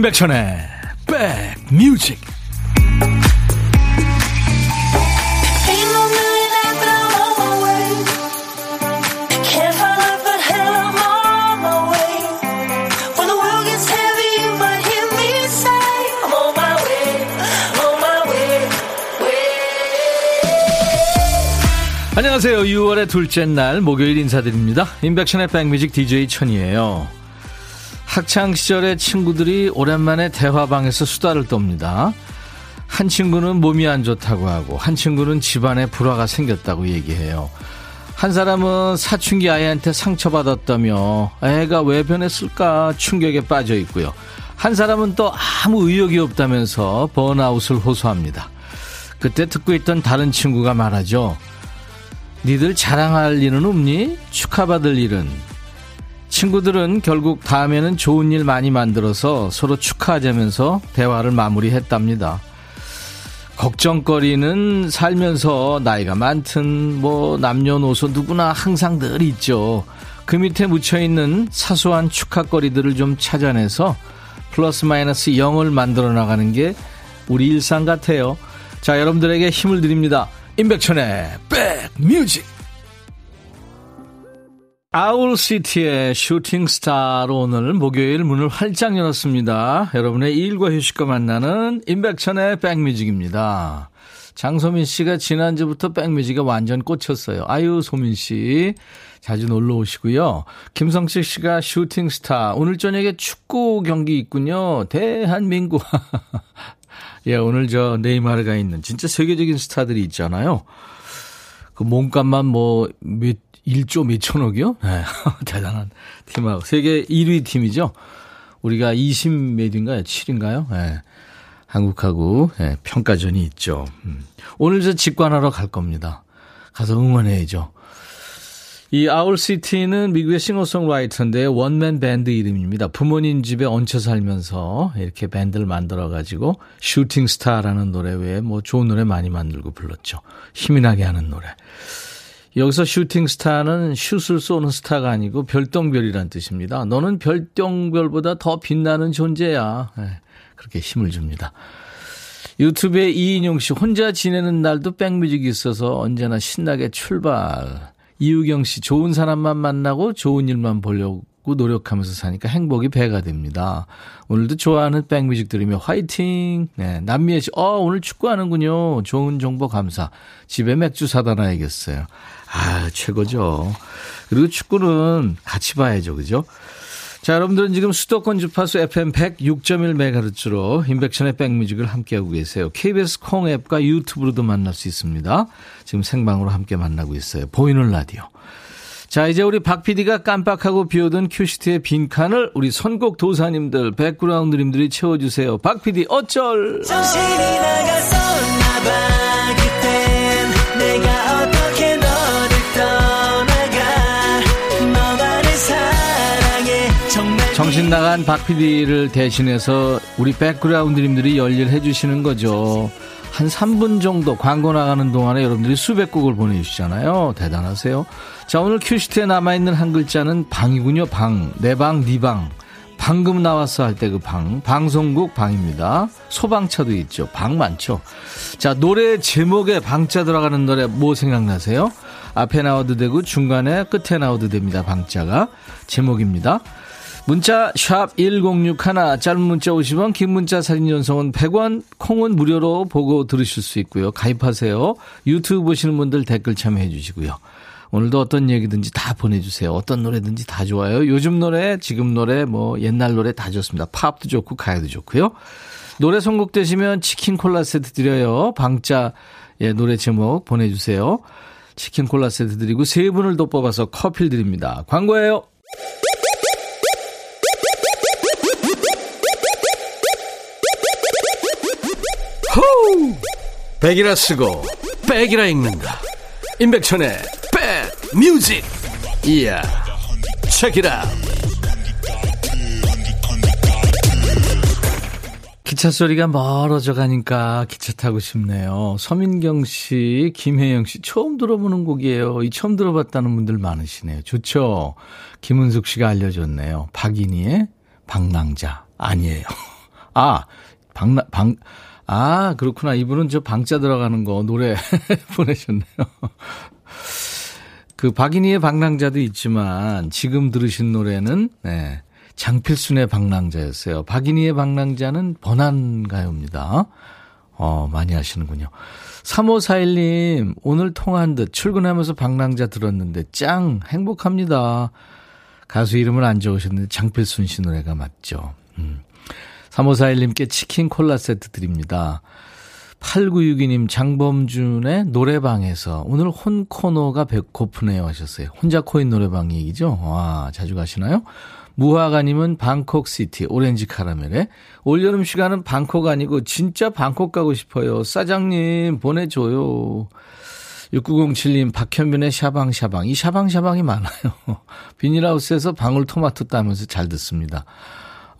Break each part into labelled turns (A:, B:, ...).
A: 임백천의 백뮤직 안녕하세요. 6월의 둘째 날 목요일 인사드립니다. 임백천의 백뮤직 DJ 천이에요. 학창 시절에 친구들이 오랜만에 대화방에서 수다를 떱니다. 한 친구는 몸이 안 좋다고 하고 한 친구는 집안에 불화가 생겼다고 얘기해요. 한 사람은 사춘기 아이한테 상처받았다며 애가 왜 변했을까 충격에 빠져 있고요. 한 사람은 또 아무 의욕이 없다면서 번아웃을 호소합니다. 그때 듣고 있던 다른 친구가 말하죠. 니들 자랑할 일은 없니? 축하받을 일은? 친구들은 결국 다음에는 좋은 일 많이 만들어서 서로 축하하자면서 대화를 마무리했답니다. 걱정거리는 살면서 나이가 많든 뭐 남녀노소 누구나 항상 늘 있죠. 그 밑에 묻혀있는 사소한 축하거리들을 좀 찾아내서 플러스 마이너스 0을 만들어 나가는 게 우리 일상 같아요. 자, 여러분들에게 힘을 드립니다. 임백천의 백뮤직 아울시티의 슈팅스타로 오늘 목요일 문을 활짝 열었습니다. 여러분의 일과 휴식과 만나는 임백천의 백뮤직입니다. 장소민 씨가 지난주부터 백뮤직에 완전 꽂혔어요. 아유, 소민 씨. 자주 놀러 오시고요. 김성식 씨가 슈팅스타. 오늘 저녁에 축구 경기 있군요. 대한민국. 예, 오늘 저 네이마르가 있는 진짜 세계적인 스타들이 있잖아요. 그 몸값만 뭐 몇, 1조 몇천억이요? 네. 대단한 팀하고. 세계 1위 팀이죠. 우리가 20 몇인가요? 7인가요? 네. 한국하고 네, 평가전이 있죠. 음. 오늘 저 직관하러 갈 겁니다. 가서 응원해야죠. 이 Owl City는 미국의 싱어송라이터인데 원맨 밴드 이름입니다. 부모님 집에 얹혀 살면서 이렇게 밴드를 만들어가지고 Shooting Star라는 노래 외에 뭐 좋은 노래 많이 만들고 불렀죠. 힘이 나게 하는 노래. 여기서 슈팅 스타는 슛을 쏘는 스타가 아니고 별똥별이란 뜻입니다. 너는 별똥별보다 더 빛나는 존재야. 네, 그렇게 힘을 줍니다. 유튜브에 이인용 씨 혼자 지내는 날도 백뮤직이 있어서 언제나 신나게 출발. 이유경 씨, 좋은 사람만 만나고 좋은 일만 보려고 노력하면서 사니까 행복이 배가 됩니다. 오늘도 좋아하는 백뮤직 들으며 화이팅! 네, 남미애 씨, 어, 오늘 축구하는군요. 좋은 정보 감사. 집에 맥주 사다 놔야겠어요. 아, 최고죠. 그리고 축구는 같이 봐야죠. 그죠? 자, 여러분들은 지금 수도권 주파수 FM 106.1MHz로 인백션의 백뮤직을 함께하고 계세요. KBS 콩 앱과 유튜브로도 만날 수 있습니다. 지금 생방으로 함께 만나고 있어요. 보이는 라디오. 자, 이제 우리 박 PD가 깜빡하고 비오던 큐시트의 빈칸을 우리 선곡 도사님들, 백그라운드님들이 채워주세요. 박 PD, 어쩔! 정신이 나갔었나봐. 정신 나간 박 PD를 대신해서 우리 백그라운드님들이 열일해 주시는 거죠. 한 3분 정도 광고 나가는 동안에 여러분들이 수백 곡을 보내주시잖아요. 대단하세요. 자, 오늘 큐시트에 남아있는 한 글자는 방이군요. 방. 내 방, 네 방. 방금 나왔어 할 때 그 방. 방송국 방입니다. 소방차도 있죠. 방 많죠. 자, 노래 제목에 방자 들어가는 노래 뭐 생각나세요? 앞에 나와도 되고 중간에 끝에 나와도 됩니다. 방자가. 제목입니다. 문자 1061, 짧은 문자 50원, 긴 문자 사진 연속은 100원, 콩은 무료로 보고 들으실 수 있고요. 가입하세요. 유튜브 보시는 분들 댓글 참여해 주시고요. 오늘도 어떤 얘기든지 다 보내주세요. 어떤 노래든지 다 좋아요. 요즘 노래, 지금 노래, 뭐 옛날 노래 다 좋습니다. 팝도 좋고 가요도 좋고요. 노래 선곡되시면 치킨 콜라 세트 드려요. 방자 예, 노래 제목 보내주세요. 치킨 콜라 세트 드리고 세 분을 더 뽑아서 커피 드립니다. 광고예요. 백이라 쓰고 백이라 읽는다. 임백천의 백 뮤직. 이야. 책이라. 기차 소리가 멀어져 가니까 기차 타고 싶네요. 서민경 씨, 김혜영 씨, 처음 들어보는 곡이에요. 이 처음 들어봤다는 분들 많으시네요. 좋죠? 김은숙 씨가 알려줬네요. 박인희의 방랑자. 아니에요. 아, 방, 방, 아, 그렇구나. 이분은 저 방자 들어가는 거 노래 보내셨네요. 그 박인희의 방랑자도 있지만 지금 들으신 노래는 네, 장필순의 방랑자였어요. 박인희의 방랑자는 번안 가요입니다. 어, 많이 하시는군요. 3541님, 오늘 통화한 듯 출근하면서 방랑자 들었는데 짱 행복합니다. 가수 이름을 안 적으셨는데 장필순 씨 노래가 맞죠. 음. 3541님께 치킨 콜라 세트 드립니다. 8962님 장범준의 노래방에서 오늘 혼 코너가 배고프네요 하셨어요. 혼자 코인 노래방 얘기죠? 와, 자주 가시나요? 무화가님은 방콕 시티 오렌지 카라멜에 올여름 시간은 방콕 아니고 진짜 방콕 가고 싶어요. 사장님 보내줘요. 6907님 박현민의 샤방샤방 이 샤방샤방이 많아요. 비닐하우스에서 방울토마토 따면서 잘 듣습니다.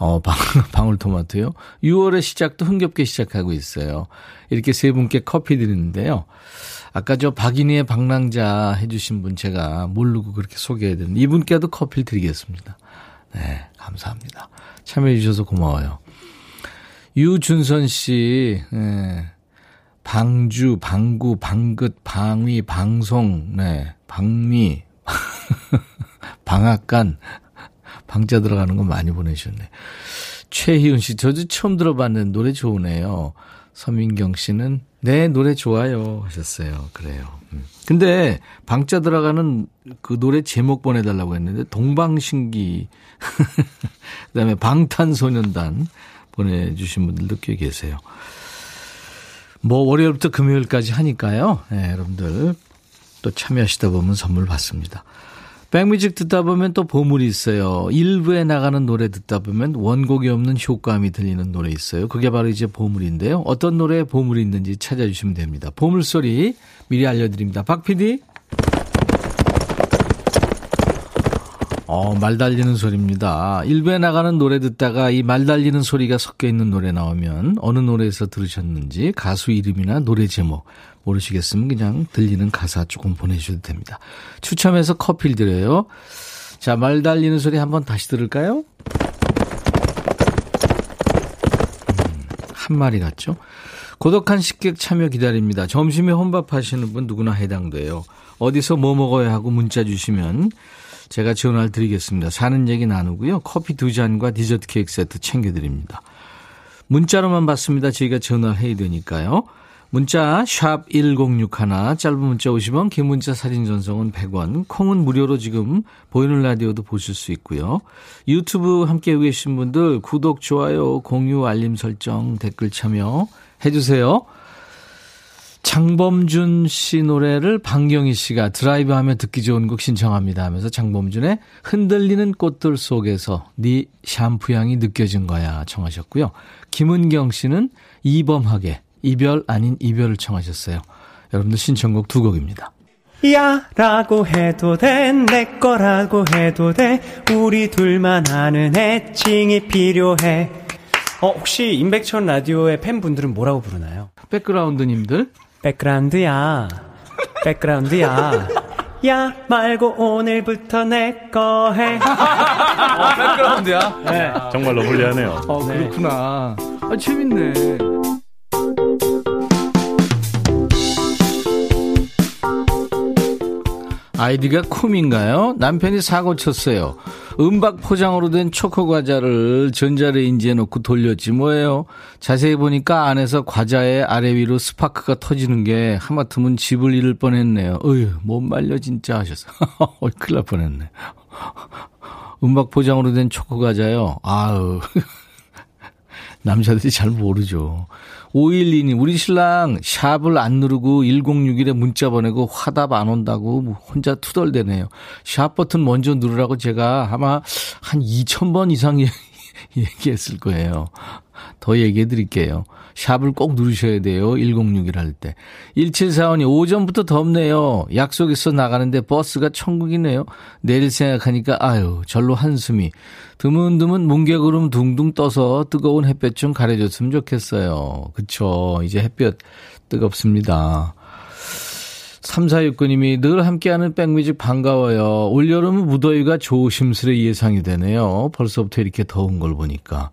A: 어, 방, 방울토마토요. 6월의 시작도 흥겹게 시작하고 있어요. 이렇게 세 분께 커피 드리는데요. 아까 저 박인희의 방랑자 해주신 분 제가 모르고 그렇게 소개해드린 이분께도 커피를 드리겠습니다. 네, 감사합니다. 참여해주셔서 고마워요. 유준선 씨, 네. 방주, 방구, 방긋, 방위, 방송, 네, 방미, 방앗간, 방자 들어가는 거 많이 보내주셨네. 최희은 씨, 저도 처음 들어봤는 노래 좋으네요. 서민경 씨는, 네, 노래 좋아요. 하셨어요. 그래요. 음. 근데, 방자 들어가는 그 노래 제목 보내달라고 했는데, 동방신기, 그 다음에 방탄소년단 보내주신 분들도 꽤 계세요. 뭐, 월요일부터 금요일까지 하니까요. 네, 여러분들 또 참여하시다 보면 선물 받습니다. 백뮤직 듣다 보면 또 보물이 있어요. 일부에 나가는 노래 듣다 보면 원곡이 없는 효과음이 들리는 노래 있어요. 그게 바로 이제 보물인데요. 어떤 노래에 보물이 있는지 찾아주시면 됩니다. 보물소리 미리 알려드립니다. 박 PD. 어, 말 달리는 소리입니다. 일부에 나가는 노래 듣다가 이 말 달리는 소리가 섞여 있는 노래 나오면 어느 노래에서 들으셨는지 가수 이름이나 노래 제목 모르시겠으면 그냥 들리는 가사 조금 보내주셔도 됩니다. 추첨해서 커피를 드려요. 자, 말 달리는 소리 한번 다시 들을까요? 음, 한 마리 같죠? 고독한 식객 참여 기다립니다. 점심에 혼밥 하시는 분 누구나 해당돼요. 어디서 뭐 먹어야 하고 문자 주시면 제가 전화를 드리겠습니다. 사는 얘기 나누고요. 커피 두 잔과 디저트 케이크 세트 챙겨드립니다. 문자로만 받습니다. 저희가 전화를 해야 되니까요. 문자 1061, 짧은 문자 50원, 긴 문자 사진 전송은 100원, 콩은 무료로 지금 보이는 라디오도 보실 수 있고요. 유튜브 함께 계신 분들 구독, 좋아요, 공유, 알림 설정, 댓글 참여 해주세요. 장범준 씨 노래를 방경희 씨가 드라이브 하며 듣기 좋은 곡 신청합니다 하면서 장범준의 흔들리는 꽃들 속에서 네 샴푸 향이 느껴진 거야 청하셨고요. 김은경 씨는 이범하게 이별 아닌 이별을 청하셨어요. 여러분들 신청곡 두 곡입니다.
B: 야 라고 해도 돼 내 거라고 해도 돼 우리 둘만 아는 애칭이 필요해 어 혹시 임백천 라디오의 팬분들은 뭐라고 부르나요?
A: 백그라운드님들
B: 백그라운드야 백그라운드야 야 말고 오늘부터 내 거 해.
A: 어, 백그라운드야?
C: 네. 정말로 불리하네요.
A: 어, 그렇구나. 아, 재밌네. 아이디가 쿰인가요? 남편이 사고 쳤어요. 은박 포장으로 된 초코 과자를 전자레인지에 넣고 돌렸지 뭐예요. 자세히 보니까 안에서 과자의 아래 위로 스파크가 터지는 게 하마터면 집을 잃을 뻔했네요. 어휴 못 말려 진짜 하셨어. 어, 큰일 날 뻔했네. 은박 포장으로 된 초코 과자요. 아우 남자들이 잘 모르죠. 512님, 우리 신랑 샵을 안 누르고 1061에 문자 보내고 화답 안 온다고 혼자 투덜대네요. 샵 버튼 먼저 누르라고 제가 아마 한 2000번 이상 얘기했을 거예요. 더 얘기해 드릴게요. 샵을 꼭 누르셔야 돼요. 106일 할 때. 1745님, 오전부터 덥네요. 약속 있어 나가는데 버스가 천국이네요. 내일 생각하니까, 아유, 절로 한숨이. 드문드문 뭉게구름 둥둥 떠서 뜨거운 햇볕 좀 가려줬으면 좋겠어요. 그쵸. 이제 햇볕 뜨겁습니다. 3469님이 늘 함께하는 백뮤직 반가워요. 올여름은 무더위가 조심스레 예상이 되네요. 벌써부터 이렇게 더운 걸 보니까.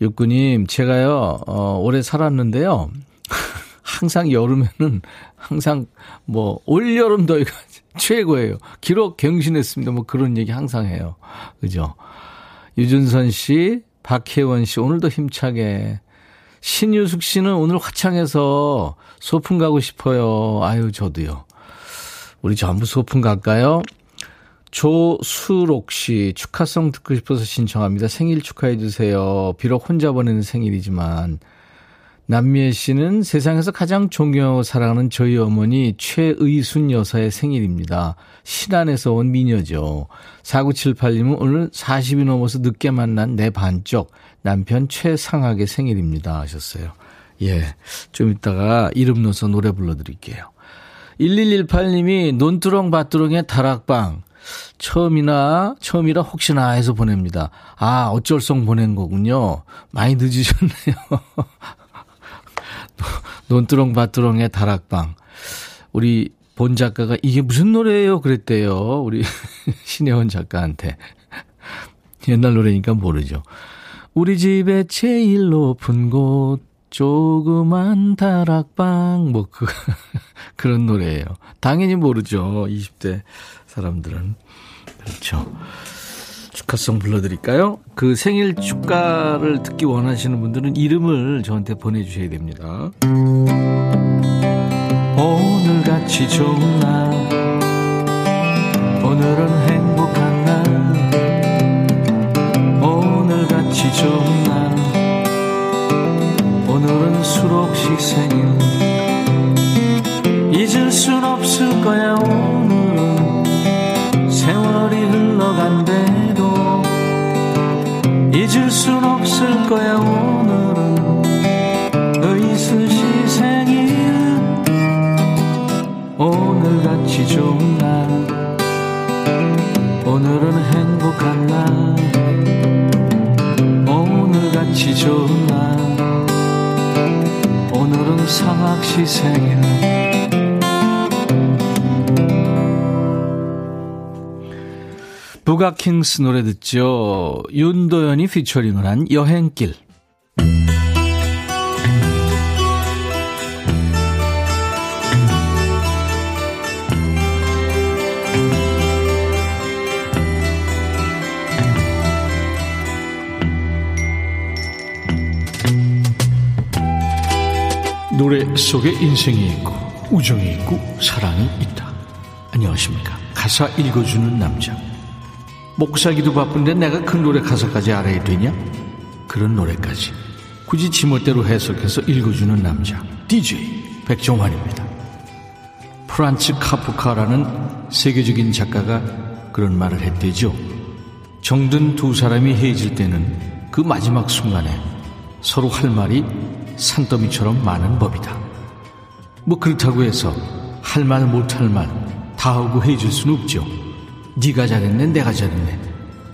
A: 육구님, 제가요, 어, 오래 살았는데요. 항상 여름에는 항상 뭐, 올여름 더위가 최고예요. 기록 경신했습니다. 뭐 그런 얘기 항상 해요. 그죠? 유준선 씨, 박혜원 씨, 오늘도 힘차게. 신유숙 씨는 오늘 화창해서 소풍 가고 싶어요. 아유, 저도요. 우리 전부 소풍 갈까요? 조수록 씨, 축하송 듣고 싶어서 신청합니다. 생일 축하해 주세요. 비록 혼자 보내는 생일이지만, 남미애 씨는 세상에서 가장 존경하고 사랑하는 저희 어머니 최의순 여사의 생일입니다. 신안에서 온 미녀죠. 4978님은 오늘 40이 넘어서 늦게 만난 내 반쪽 남편 최상학의 생일입니다. 하셨어요. 예. 좀 이따가 이름 넣어서 노래 불러드릴게요. 1118님이 논두렁 밭두렁의 다락방. 처음이나, 처음이라 혹시나 해서 보냅니다. 아, 어쩔 성 보낸 거군요. 많이 늦으셨네요. 논두렁밭두렁의 다락방. 우리 본 작가가 이게 무슨 노래예요? 그랬대요. 우리 신혜원 작가한테. 옛날 노래니까 모르죠. 우리 집에 제일 높은 곳, 조그만 다락방, 뭐, 그, 그런 노래예요. 당연히 모르죠. 20대 사람들은. 그렇죠. 축하송 불러드릴까요? 그 생일 축가를 듣기 원하시는 분들은 이름을 저한테 보내주셔야 됩니다. 오늘같이 좋은 날 오늘은 행복한 날 오늘같이 좋은 날 오늘은 술 없이 생일 잊을 순 없을 거야 오늘은 잊을 순 없을 거야 오늘은. 의슬시 생일. 오늘같이 좋은 날. 오늘은 행복한 날. 오늘같이 좋은 날. 오늘은 상학시 생일 부가킹스 노래 듣죠. 윤도현이 피처링을 한 여행길. 노래 속에 인생이 있고 우정이 있고 사랑이 있다. 안녕하십니까. 가사 읽어주는 남자. 목사기도 바쁜데 내가 그 노래 가사까지 알아야 되냐? 그런 노래까지 굳이 지멋대로 해석해서 읽어주는 남자 DJ 백종환입니다. 프란츠 카프카라는 세계적인 작가가 그런 말을 했대죠. 정든 두 사람이 헤어질 때는 그 마지막 순간에 서로 할 말이 산더미처럼 많은 법이다. 뭐 그렇다고 해서 할 말 못할 말 다 하고 헤어질 수는 없죠. 네가 잘했네 내가 잘했네.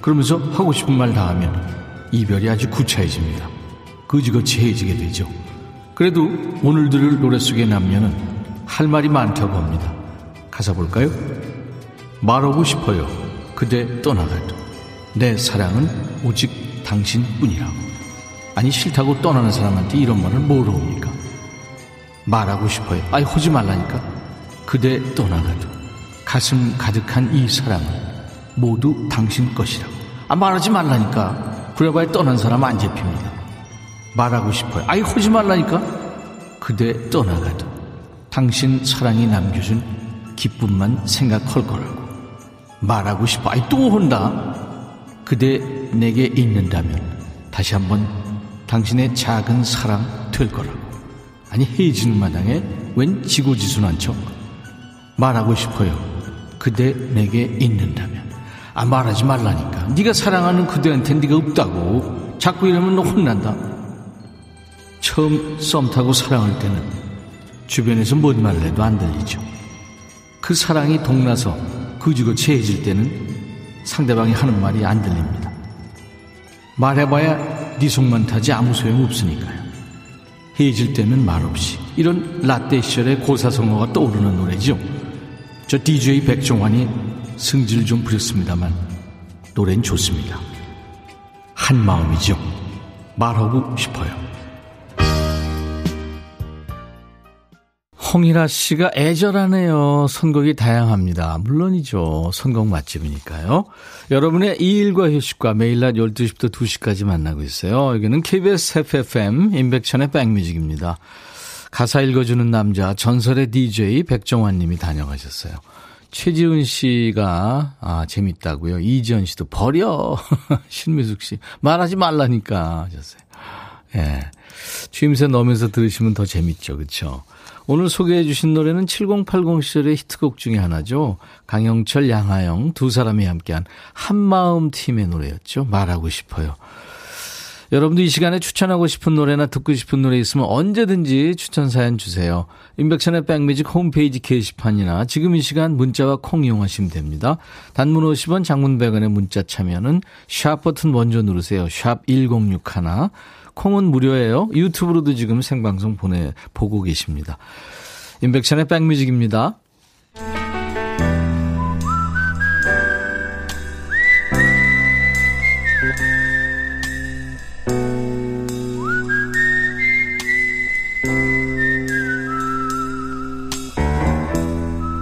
A: 그러면서 하고 싶은 말 다 하면 이별이 아주 구차해집니다. 그지같이 헤어지게 되죠. 그래도 오늘 들을 노래 속의 남녀는 할 말이 많다고 합니다. 가사 볼까요? 말하고 싶어요. 그대 떠나가도. 내 사랑은 오직 당신뿐이라고. 아니 싫다고 떠나는 사람한테 이런 말을 뭐로 합니까? 말하고 싶어요. 아니 하지 말라니까. 그대 떠나가도 가슴 가득한 이 사랑은 모두 당신 것이라고. 아, 말하지 말라니까. 그래봐야 떠난 사람 안 잡힙니다. 말하고 싶어요. 아이, 하지 말라니까. 그대 떠나가도 당신 사랑이 남겨준 기쁨만 생각할 거라고. 말하고 싶어. 아이, 또 혼다. 그대 내게 있는다면 다시 한번 당신의 작은 사랑 될 거라고. 아니, 헤어지는 마당에 웬 지고지순한 척. 말하고 싶어요. 그대 내게 있는다면. 아 말하지 말라니까. 네가 사랑하는 그대한테 네가 없다고. 자꾸 이러면 너 혼난다. 처음 썸 타고 사랑할 때는 주변에서 뭔 말을 해도 안 들리죠. 그 사랑이 동나서 그지고치 해질 때는 상대방이 하는 말이 안 들립니다. 말해봐야 네 속만 타지 아무 소용 없으니까요. 헤어질 때는 말없이. 이런 라떼 시절의 고사성어가 떠오르는 노래죠 저 DJ 백종환이 승질 좀 부렸습니다만 노래는 좋습니다. 한 마음이죠. 말하고 싶어요. 홍일아 씨가 애절하네요. 선곡이 다양합니다. 물론이죠. 선곡 맛집이니까요. 여러분의 이일과 휴식과 매일 낮 12시부터 2시까지 만나고 있어요. 여기는 KBS FFM 인백천의 백뮤직입니다. 가사 읽어주는 남자 전설의 DJ 백정환 님이 다녀가셨어요. 최지은 씨가 아 재밌다고요. 이지연 씨도 버려. 신미숙 씨 말하지 말라니까 하셨어요. 예. 취임새 넣으면서 들으시면 더 재밌죠. 그렇죠? 오늘 소개해 주신 노래는 7080 시절의 히트곡 중에 하나죠. 강영철, 양하영 두 사람이 함께한 한마음 팀의 노래였죠. 말하고 싶어요. 여러분도 이 시간에 추천하고 싶은 노래나 듣고 싶은 노래 있으면 언제든지 추천 사연 주세요. 인백천의 백뮤직 홈페이지 게시판이나 지금 이 시간 문자와 콩 이용하시면 됩니다. 단문 50원, 장문 100원의 문자 참여는 샵 버튼 먼저 누르세요. 샵 1061. 콩은 무료예요. 유튜브로도 지금 생방송 보내 보고 계십니다. 인백천의 백뮤직입니다.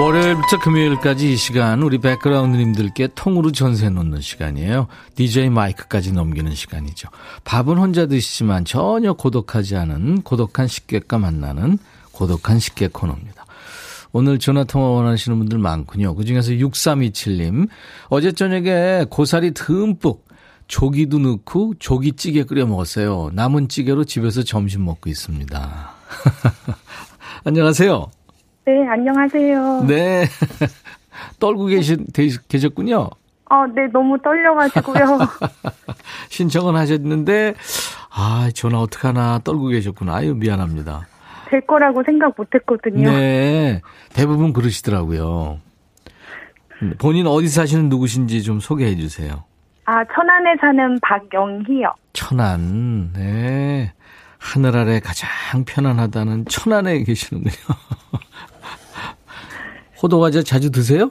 A: 월요일부터 금요일까지 이 시간 우리 백그라운드님들께 통으로 전세 놓는 시간이에요. DJ 마이크까지 넘기는 시간이죠. 밥은 혼자 드시지만 전혀 고독하지 않은 고독한 식객과 만나는 고독한 식객 코너입니다. 오늘 전화 통화 원하시는 분들 많군요. 그중에서 6327님 어제 저녁에 고사리 듬뿍 조기도 넣고 조기찌개 끓여 먹었어요. 남은 찌개로 집에서 점심 먹고 있습니다. 안녕하세요.
C: 네, 안녕하세요.
A: 네. 떨고 계신, 계셨군요.
C: 어, 네, 너무 떨려가지고요.
A: 신청은 하셨는데, 아, 전화 어떡하나 떨고 계셨구나. 아유, 미안합니다.
C: 될 거라고 생각 못 했거든요.
A: 네. 대부분 그러시더라고요. 본인 어디 사시는 누구신지 좀 소개해 주세요.
C: 아, 천안에 사는 박영희요.
A: 천안, 네. 하늘 아래 가장 편안하다는 천안에 계시는군요. 호두 과자 자주 드세요?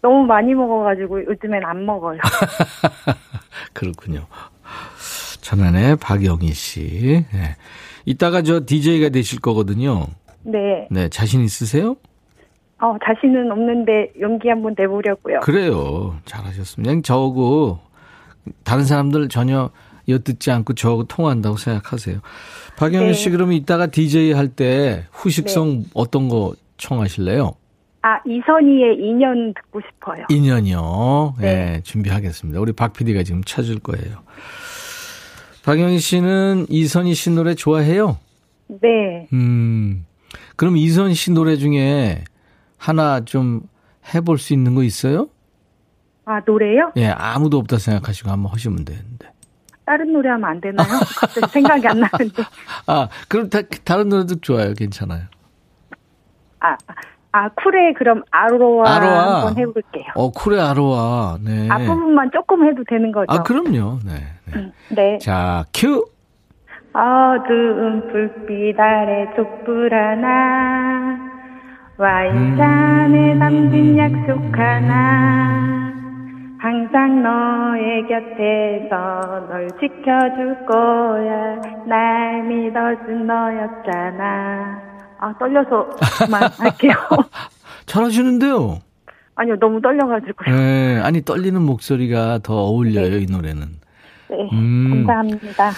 C: 너무 많이 먹어가지고 요즘엔 안 먹어요.
A: 그렇군요. 천안의 박영희 씨. 네. 이따가 저 DJ가 되실 거거든요.
C: 네.
A: 네, 자신 있으세요?
C: 어, 자신은 없는데 연기 한번 내보려고요.
A: 그래요. 잘하셨습니다. 그냥 저하고 다른 사람들 전혀 엿듣지 않고 저하고 통화한다고 생각하세요. 박영희 네. 씨 그러면 이따가 DJ 할 때 후식성 네. 어떤 거 청하실래요?
C: 아, 이선희의 인연 듣고 싶어요.
A: 인연이요? 네. 네 준비하겠습니다. 우리 박 PD가 지금 찾을 거예요. 박영희 씨는 이선희 씨 노래 좋아해요?
C: 네.
A: 음, 그럼 이선희 씨 노래 중에 하나 좀 해볼 수 있는 거 있어요?
C: 아, 노래요?
A: 예, 아무도 없다 생각하시고 한번 하시면 되는데.
C: 다른 노래 하면 안 되나요? 생각이 안 나는데.
A: 아, 그럼 다, 다른 노래도 좋아요. 괜찮아요.
C: 아, 아, 쿨의 그럼 아로아, 아로아. 한번 해볼게요.
A: 어, 쿨의 아로아. 네.
C: 앞부분만 조금 해도 되는 거죠?
A: 아, 그럼요. 네. 네.
C: 음, 네.
A: 자, 큐!
C: 어두운 불빛 아래 촛불 하나 와인잔에 음. 담긴 약속 하나 항상 너의 곁에서 널 지켜줄 거야 날 믿어준 너였잖아 아, 떨려서 그만 할게요.
A: 잘하시는데요?
C: 아니요, 너무 떨려가지고요.
A: 네, 아니, 떨리는 목소리가 더 어울려요, 네. 이 노래는.
C: 네, 음, 감사합니다.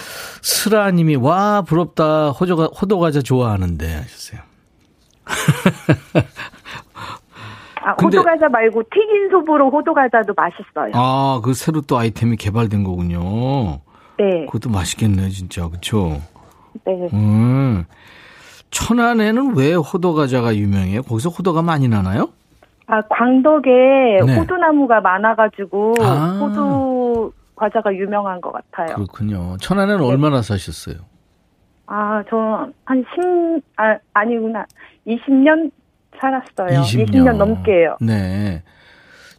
A: 슬아 님이, 와, 부럽다. 호도가, 호도과자 좋아하는데, 하셨어요.
C: 아, 근데, 호두과자 말고 튀긴 소보로 호두과자도 맛있어요.
A: 아, 그 새로 또 아이템이 개발된 거군요.
C: 네.
A: 그것도 맛있겠네, 진짜. 그쵸?
C: 네.
A: 음. 천안에는 왜 호도 과자가 유명해요? 거기서 호도가 많이 나나요?
C: 아, 광덕에 네. 호두나무가 많아가지고 아. 호두 과자가 유명한 것 같아요.
A: 그렇군요. 천안에는 네. 얼마나 사셨어요?
C: 아, 저 한 10, 아, 아니구나. 20년 살았어요. 20년, 20년 넘게요.
A: 네.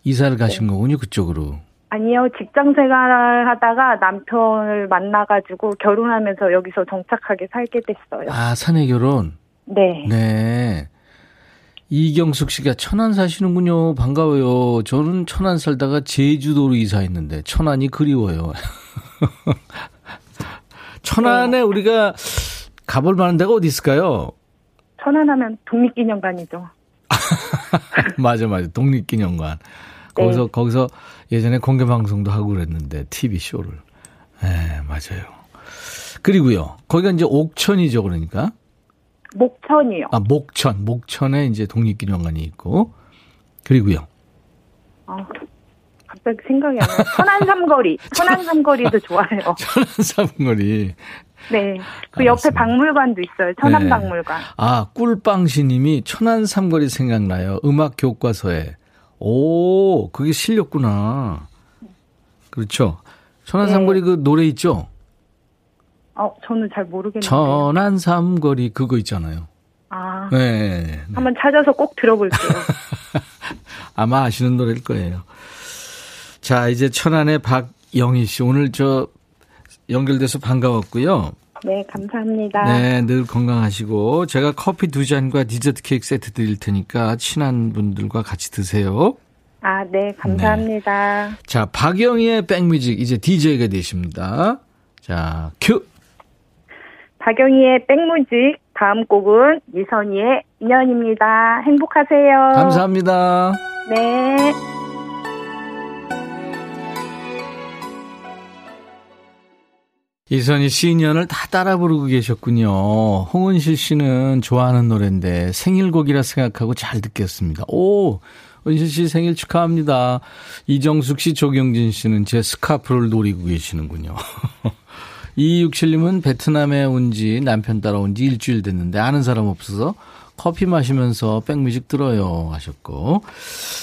A: 이사를 가신 네. 거군요, 그쪽으로.
C: 아니요, 직장 생활을 하다가 남편을 만나가지고 결혼하면서 여기서 정착하게 살게 됐어요.
A: 아, 사내 결혼?
C: 네.
A: 네. 이경숙 씨가 천안 사시는군요. 반가워요. 저는 천안 살다가 제주도로 이사했는데 천안이 그리워요. 천안에 네. 우리가 가볼 만한 데가 어디 있을까요?
C: 천안하면 독립기념관이죠.
A: 맞아, 맞아. 독립기념관. 거기서, 네. 거기서 예전에 공개 방송도 하고 그랬는데, TV 쇼를. 네, 맞아요. 그리고요. 거기가 이제 옥천이죠, 그러니까?
C: 목천이요.
A: 아, 목천. 목천에 이제 독립기념관이 있고. 그리고요.
C: 아, 갑자기 생각이 안 나요. 천안 삼거리. 천안 삼거리도 좋아요.
A: 천안 삼거리.
C: 네. 그 옆에 박물관도 있어요. 천안 네. 박물관.
A: 아, 꿀빵시 님이 천안 삼거리 생각나요. 음악 교과서에. 오, 그게 실렸구나. 그렇죠. 천안 네. 삼거리 그 노래 있죠?
C: 어, 저는 잘 모르겠는데.
A: 천안 삼거리 그거 있잖아요.
C: 아. 네. 네, 네. 한번 찾아서 꼭 들어볼게요.
A: 아마 아시는 노래일 거예요. 자, 이제 천안의 박영희 씨. 오늘 저 연결돼서 반가웠고요.
C: 네, 감사합니다.
A: 네, 늘 건강하시고 제가 커피 두 잔과 디저트 케이크 세트 드릴 테니까 친한 분들과 같이 드세요.
C: 아, 네, 감사합니다. 네.
A: 자, 박영희의 백뮤직 이제 DJ가 되십니다. 자, 큐.
C: 박영희의 백뮤직 다음 곡은 이선희의 인연입니다. 행복하세요.
A: 감사합니다.
C: 네.
A: 이선희 씨 인연을 다 따라 부르고 계셨군요. 홍은실 씨는 좋아하는 노래인데 생일곡이라 생각하고 잘 듣겠습니다. 오, 은실 씨 생일 축하합니다. 이정숙 씨, 조경진 씨는 제 스카프를 노리고 계시는군요. 2267님은 베트남에 온 지 남편 따라온 지 일주일 됐는데 아는 사람 없어서 커피 마시면서 백뮤직 들어요 하셨고.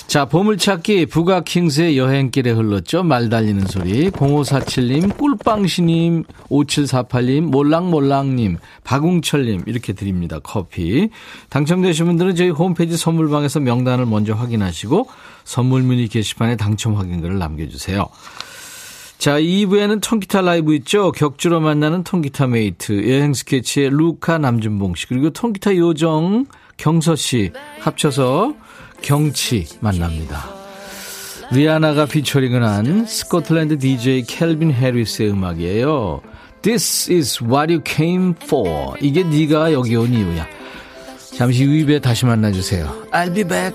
A: 자 보물찾기 부가킹스의 여행길에 흘렀죠. 말 달리는 소리. 0547님 꿀빵시님 5748님 몰랑몰랑님 박웅철님 이렇게 드립니다. 커피. 당첨되신 분들은 저희 홈페이지 선물방에서 명단을 먼저 확인하시고 선물 미니 게시판에 당첨 확인글을 남겨주세요 자, 2부에는 통기타 라이브 있죠? 격주로 만나는 통기타 mate, 여행 스케치의 루카 남준봉 씨, 그리고 통기타 요정 경서 씨 합쳐서 경치 만납니다. 리아나가 피처링을 한 스코틀랜드 DJ 캘빈 해리스의 음악이에요. This is what you came for. 이게 네가 여기 온 이유야. 잠시 후에 다시 만나주세요. I'll be back.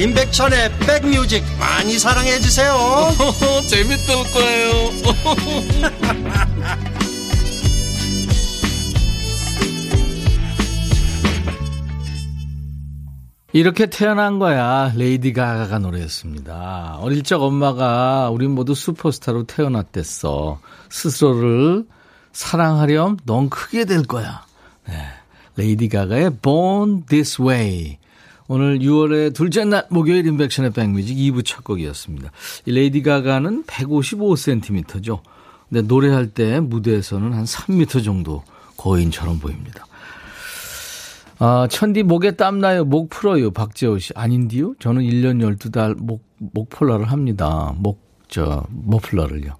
D: 임백천의 백뮤직 많이 사랑해 주세요.
A: 재밌을 거예요. 이렇게 태어난 거야. 레이디 가가 노래였습니다. 어릴 적 엄마가 우리 모두 슈퍼스타로 태어났댔어. 스스로를 사랑하렴 넌 크게 될 거야. 네. 레이디 가가의 Born This Way. 오늘 6월의 둘째 날 목요일 임백천의 백뮤직 2부 첫 곡이었습니다. 이 레이디 가가는 155cm죠. 근데 노래할 때 무대에서는 한 3m 정도 거인처럼 보입니다. 아, 천디 목에 땀나요. 목 풀어요. 박재호 씨. 아닌디요? 저는 1년 12달 목, 목폴라를 합니다. 목, 저, 머플러를요.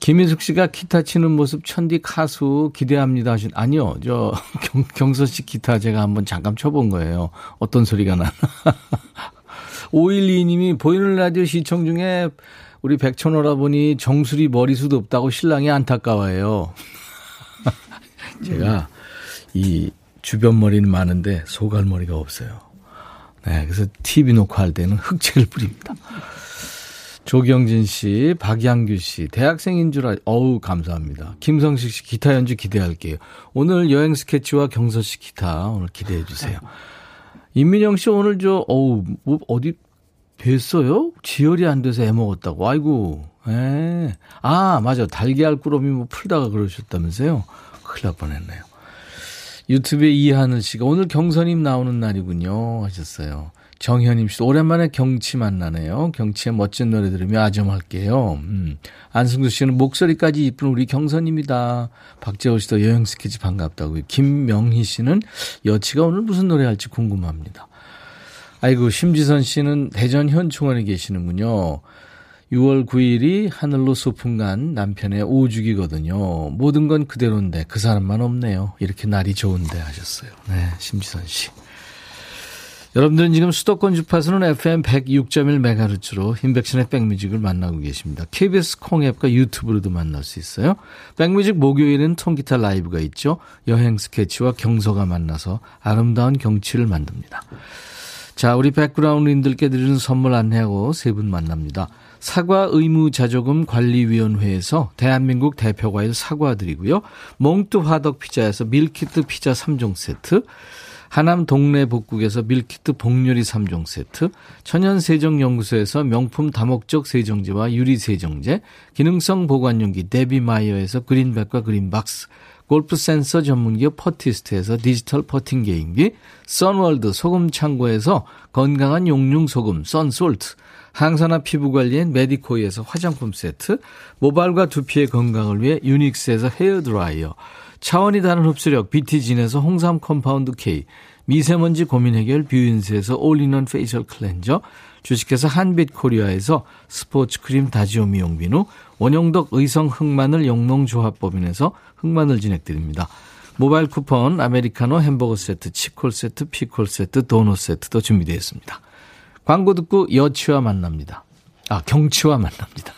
A: 김희숙 씨가 기타 치는 모습 천디 가수 기대합니다 하신 아니요. 저 경, 경서 씨 기타 제가 한번 잠깐 쳐본 거예요. 어떤 소리가 나나. 512님이 보이는 라디오 시청 중에 우리 백천오라보니 정수리 머리숱 없다고 신랑이 안타까워해요. 제가 이 주변 머리는 많은데 소갈머리가 없어요. 네 그래서 TV 녹화할 때는 흑채를 뿌립니다 조경진 씨, 박양규 씨, 대학생인 줄 알, 어우, 감사합니다. 김성식 씨, 기타 연주 기대할게요. 오늘 여행 스케치와 경서 씨 기타 오늘 기대해 주세요. 임민영 씨 오늘 저, 어우, 뭐, 어디 뵀어요? 지혈이 안 돼서 애 먹었다고. 아이고, 예. 아, 맞아. 달걀 꾸러미 뭐 풀다가 그러셨다면서요? 큰일 날 뻔했네요. 유튜브에 이하늘 씨가 오늘 경선님 나오는 날이군요. 하셨어요. 정현임 씨, 오랜만에 경치 만나네요. 경치의 멋진 노래 들으며 아점할게요. 음. 안승수 씨는 목소리까지 이쁜 우리 경선입니다. 박재호 씨도 여행 스케치 반갑다고요. 김명희 씨는 여치가 오늘 무슨 노래 할지 궁금합니다. 아이고, 심지선 씨는 대전 현충원에 계시는군요. 6월 9일이 하늘로 소풍 간 남편의 오죽이거든요. 모든 건 그대로인데 그 사람만 없네요. 이렇게 날이 좋은데 하셨어요. 네, 심지선 씨. 여러분들은 지금 수도권 주파수는 FM 106.1MHz로 임백천의 백뮤직을 만나고 계십니다. KBS 콩앱과 유튜브로도 만날 수 있어요. 백뮤직 목요일은 통기타 라이브가 있죠. 여행 스케치와 경서가 만나서 아름다운 경치를 만듭니다. 자, 우리 백그라운드인들께 드리는 선물 안내하고 세 분 만납니다. 사과 의무 자조금 관리위원회에서 대한민국 대표과일 사과 드리고요. 몽뚜 화덕 피자에서 밀키트 피자 3종 세트, 하남 동네 복국에서 밀키트 복요리 3종 세트, 천연세정연구소에서 명품 다목적 세정제와 유리세정제, 기능성 보관용기 데비마이어에서 그린백과 그린박스, 골프 센서 전문기업 퍼티스트에서 디지털 퍼팅 게임기, 선월드 소금 창고에서 건강한 용융 소금 썬솔트, 항산화 피부 관리엔 메디코이에서 화장품 세트, 모발과 두피의 건강을 위해 유닉스에서 헤어 드라이어, 차원이 다른 흡수력 BT진에서 홍삼 compound K, 미세먼지 고민 해결 뷰인스에서 올리원 facial cleanser, 주식회사 한빛 코리아에서 스포츠 크림 다지오 미용 비누, 원형덕 의성 흑마늘 영농조합법인에서 흑마늘 진액 드립니다. 모바일 쿠폰, 아메리카노 햄버거 세트, 치콜 세트, 피콜 세트, 도넛 세트도 준비되어 있습니다. 광고 듣고 여치와 만납니다. 아, 경치와 만납니다.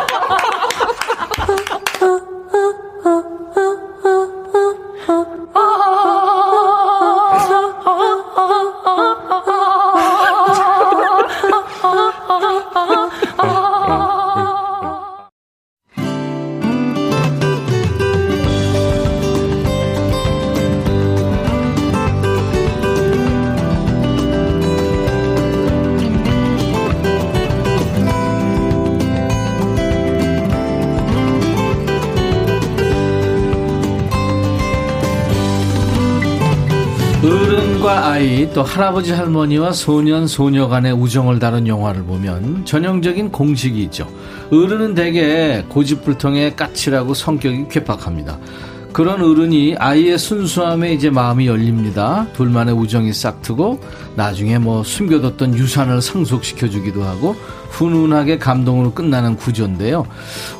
A: 또 할아버지 할머니와 소년 소녀 간의 우정을 다룬 영화를 보면 전형적인 공식이 있죠. 어른은 대개 고집불통에 까칠하고 성격이 괴팍합니다. 그런 어른이 아이의 순수함에 이제 마음이 열립니다. 둘만의 우정이 싹트고 나중에 뭐 숨겨뒀던 유산을 상속시켜주기도 하고 훈훈하게 감동으로 끝나는 구조인데요.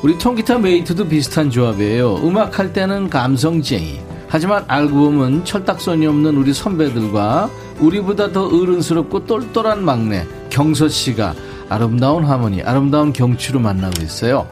A: 우리 통기타 메이트도 비슷한 조합이에요. 음악할 때는 감성쟁이, 하지만 알고 보면 철딱서니 없는 우리 선배들과 우리보다 더 어른스럽고 똘똘한 막내 경서 씨가 아름다운 하모니, 아름다운 경치로 만나고 있어요.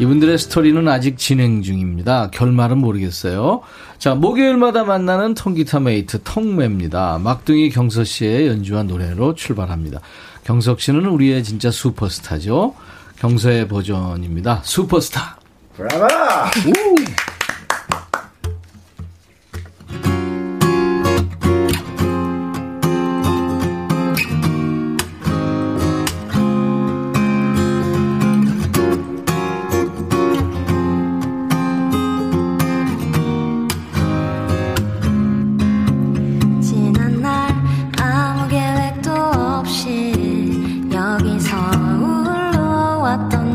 A: 이분들의 스토리는 아직 진행 중입니다. 결말은 모르겠어요. 자, 목요일마다 만나는 통기타 mate 통메입니다. 막둥이 경서 씨의 연주한 노래로 출발합니다. 경서 씨는 우리의 진짜 슈퍼스타죠. 경서의 버전입니다. 슈퍼스타. 브라보!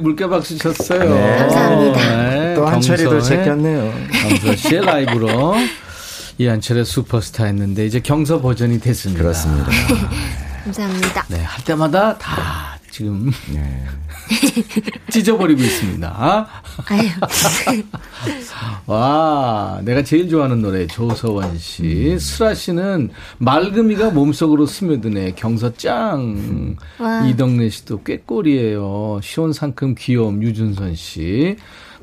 A: 물개 박수 쳤어요.
E: 네.
F: 감사합니다. 네,
E: 또 한철이도 제꼈네요.
A: 경서 씨의 라이브로 이한철의 슈퍼스타 했는데 이제 경서 버전이 됐습니다.
E: 그렇습니다.
F: 감사합니다.
A: 네, 할 때마다 다 지금 네. 찢어버리고 있습니다.
F: 아유.
A: 와, 내가 제일 좋아하는 노래 조서원 씨, 음. 슬아 씨는 맑음이가 몸속으로 스며드네. 경서 짱. 와. 이덕래 씨도 꾀꼬리예요. 시온 상큼 귀여움 유준선 씨,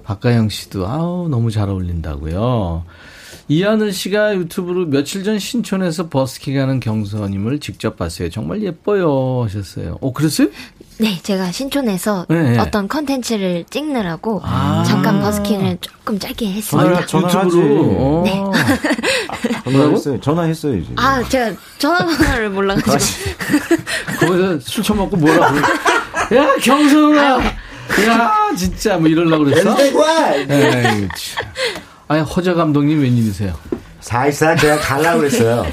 A: 박가영 씨도 아우 너무 잘 어울린다고요. 이하늘 씨가 유튜브로 며칠 전 신촌에서 버스킹 하는 경서님을 직접 봤어요. 정말 예뻐요 하셨어요. 어, 그랬어요?
F: 네, 제가 신촌에서 네. 어떤 컨텐츠를 찍느라고 아~ 잠깐 버스킹을 조금 짧게 했습니다.
E: 아, 전화로.
F: 네.
E: 아, 전화했어요. 전화했어요, 지
F: 아, 제가 전화번호를 몰라가지고.
A: 거기서 술 처먹고 뭐라고. 야, 경서가. 야, 진짜 뭐 이러려고 그랬어? 네, 아니, 허재 감독님 웬일이세요?
E: 사실상 제가 가려고 그랬어요.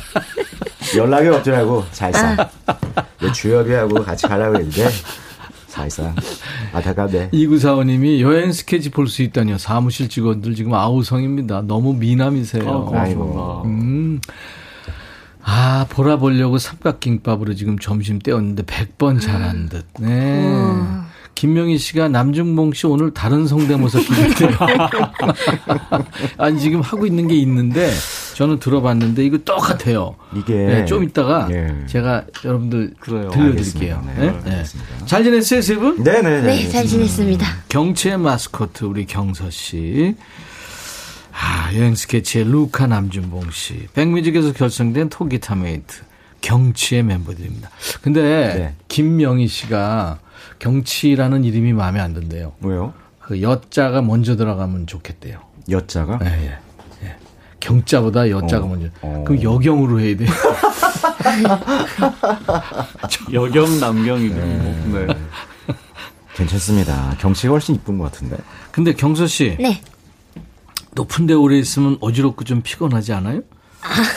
E: 연락이 없더라고, 사실상. 주엽이하고 같이 가려고 했는데, 사실상. 안타깝네.
A: 이구사원님이 여행 스케치 볼 수 있다니요. 사무실 직원들 지금 아우성입니다. 너무 미남이세요. 어,
E: 아이고. 음.
A: 아, 보라 보려고 삼각김밥으로 지금 점심 때웠는데 100번 잘한 듯. 네. 음. 김명희 씨가 남중봉 씨 오늘 다른 성대모사 기대돼요. 아니 지금 하고 있는 게 있는데 저는 들어봤는데 이거 똑같아요.
E: 이게
A: 네, 좀 이따가 예. 제가 여러분들 그래요. 들려드릴게요. 네, 네. 네. 잘 지냈어요, 세 분?
E: 네 네네.
F: 네, 잘 지냈습니다.
A: 경치의 마스코트 우리 경서 씨. 아, 여행 스케치의 루카 남준봉 씨. 백뮤직에서 결성된 통기타 mate. 경치의 멤버들입니다. 근데 네. 김명희 씨가 경치라는 이름이 마음에 안 든대요.
E: 왜요?
A: 그 여자가 먼저 들어가면 좋겠대요.
E: 여자가?
A: 네, 예. 예. 경자보다 여자가 어, 먼저. 어. 그럼 여경으로 해야 돼요.
B: 여경 남경이고. 네. 네.
E: 괜찮습니다. 경치가 훨씬 이쁜 것 같은데.
A: 근데 경서 씨.
F: 네.
A: 높은 데 오래 있으면 어지럽고 좀 피곤하지 않아요?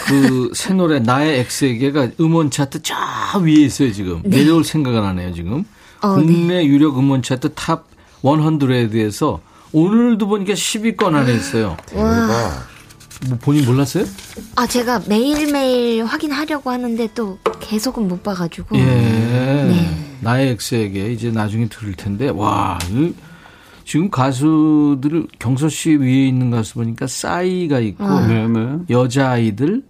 A: 그새 노래 나의 X에게가 음원 차트 저 위에 있어요 지금 네. 내려올 생각은 안 해요 지금 어, 국내 네. 유력 음원 차트 top 100에서 오늘도 보니까 10위권 안에 있어요.
E: 대박.
A: 뭐 본인 몰랐어요?
F: 아 제가 매일 매일 확인하려고 하는데 또 계속은 못 봐가지고.
A: 예. 네. 나의 X에게 이제 나중에 들을 텐데 와 지금 가수들 경서 씨 위에 있는 가수 보니까 싸이가 있고 아. 네, 네. 여자 아이들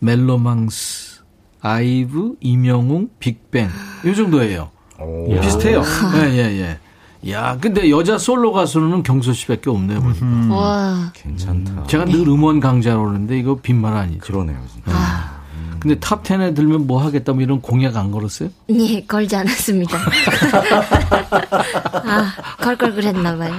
A: 멜로망스 아이브 임영웅 빅뱅 이 정도예요. 오. 비슷해요. 예, 예, 예. 야, 근데 여자 솔로 가수는 경서 씨밖에 없네요, 보니까. 음.
F: 와.
E: 괜찮다.
A: 제가 늘 음원 강자로 오는데 이거 빈말 아니죠.
E: 그러네요, 진짜.
F: 아.
A: 근데 top 10에 들면 뭐 하겠다 뭐 이런 공약 안 걸었어요?
F: 예, 걸지 않았습니다. 아, 걸걸 그랬나 봐요.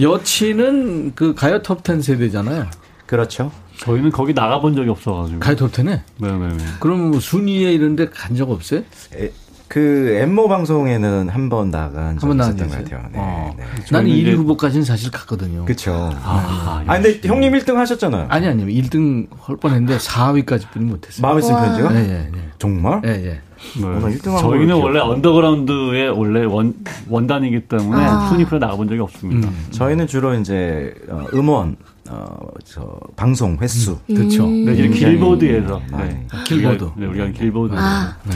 A: 여치는 그 가요 톱10 세대잖아요.
E: 그렇죠.
G: 저희는 거기 나가본 적이 없어가지고.
A: 가요 톱텐에?
G: 네네네.
A: 그럼 뭐 순위에 이런 데 간 적 없어요?
E: 에, 그 M모 방송에는 한 번 나간 적이 있었던 것 같아요. 네,
A: 어.
E: 네.
A: 나는 1위 후보까지는 사실 갔거든요.
E: 그렇죠.
G: 아,
E: 아, 근데 형님 1등 하셨잖아요.
A: 아니 아니 1등 할 뻔했는데 4위까지 뿐이 못했어요.
E: 마음에 쓰는 편지요?
A: 예, 예, 예.
E: 정말?
A: 예, 예.
G: 네.
E: 오늘 1등 한
G: 저희는 원래. 언더그라운드의 원래 원, 원단이기 때문에
F: 아.
G: 순위표에 나가본 적이 없습니다.
E: 저희는 주로 이제 어, 음원 어, 저 방송 횟수
A: 그렇죠.
G: 네, 이제 길보드에서. 네.
A: 길보드.
G: 우리가, 네, 우리가 길보드.
F: 아,
A: 네.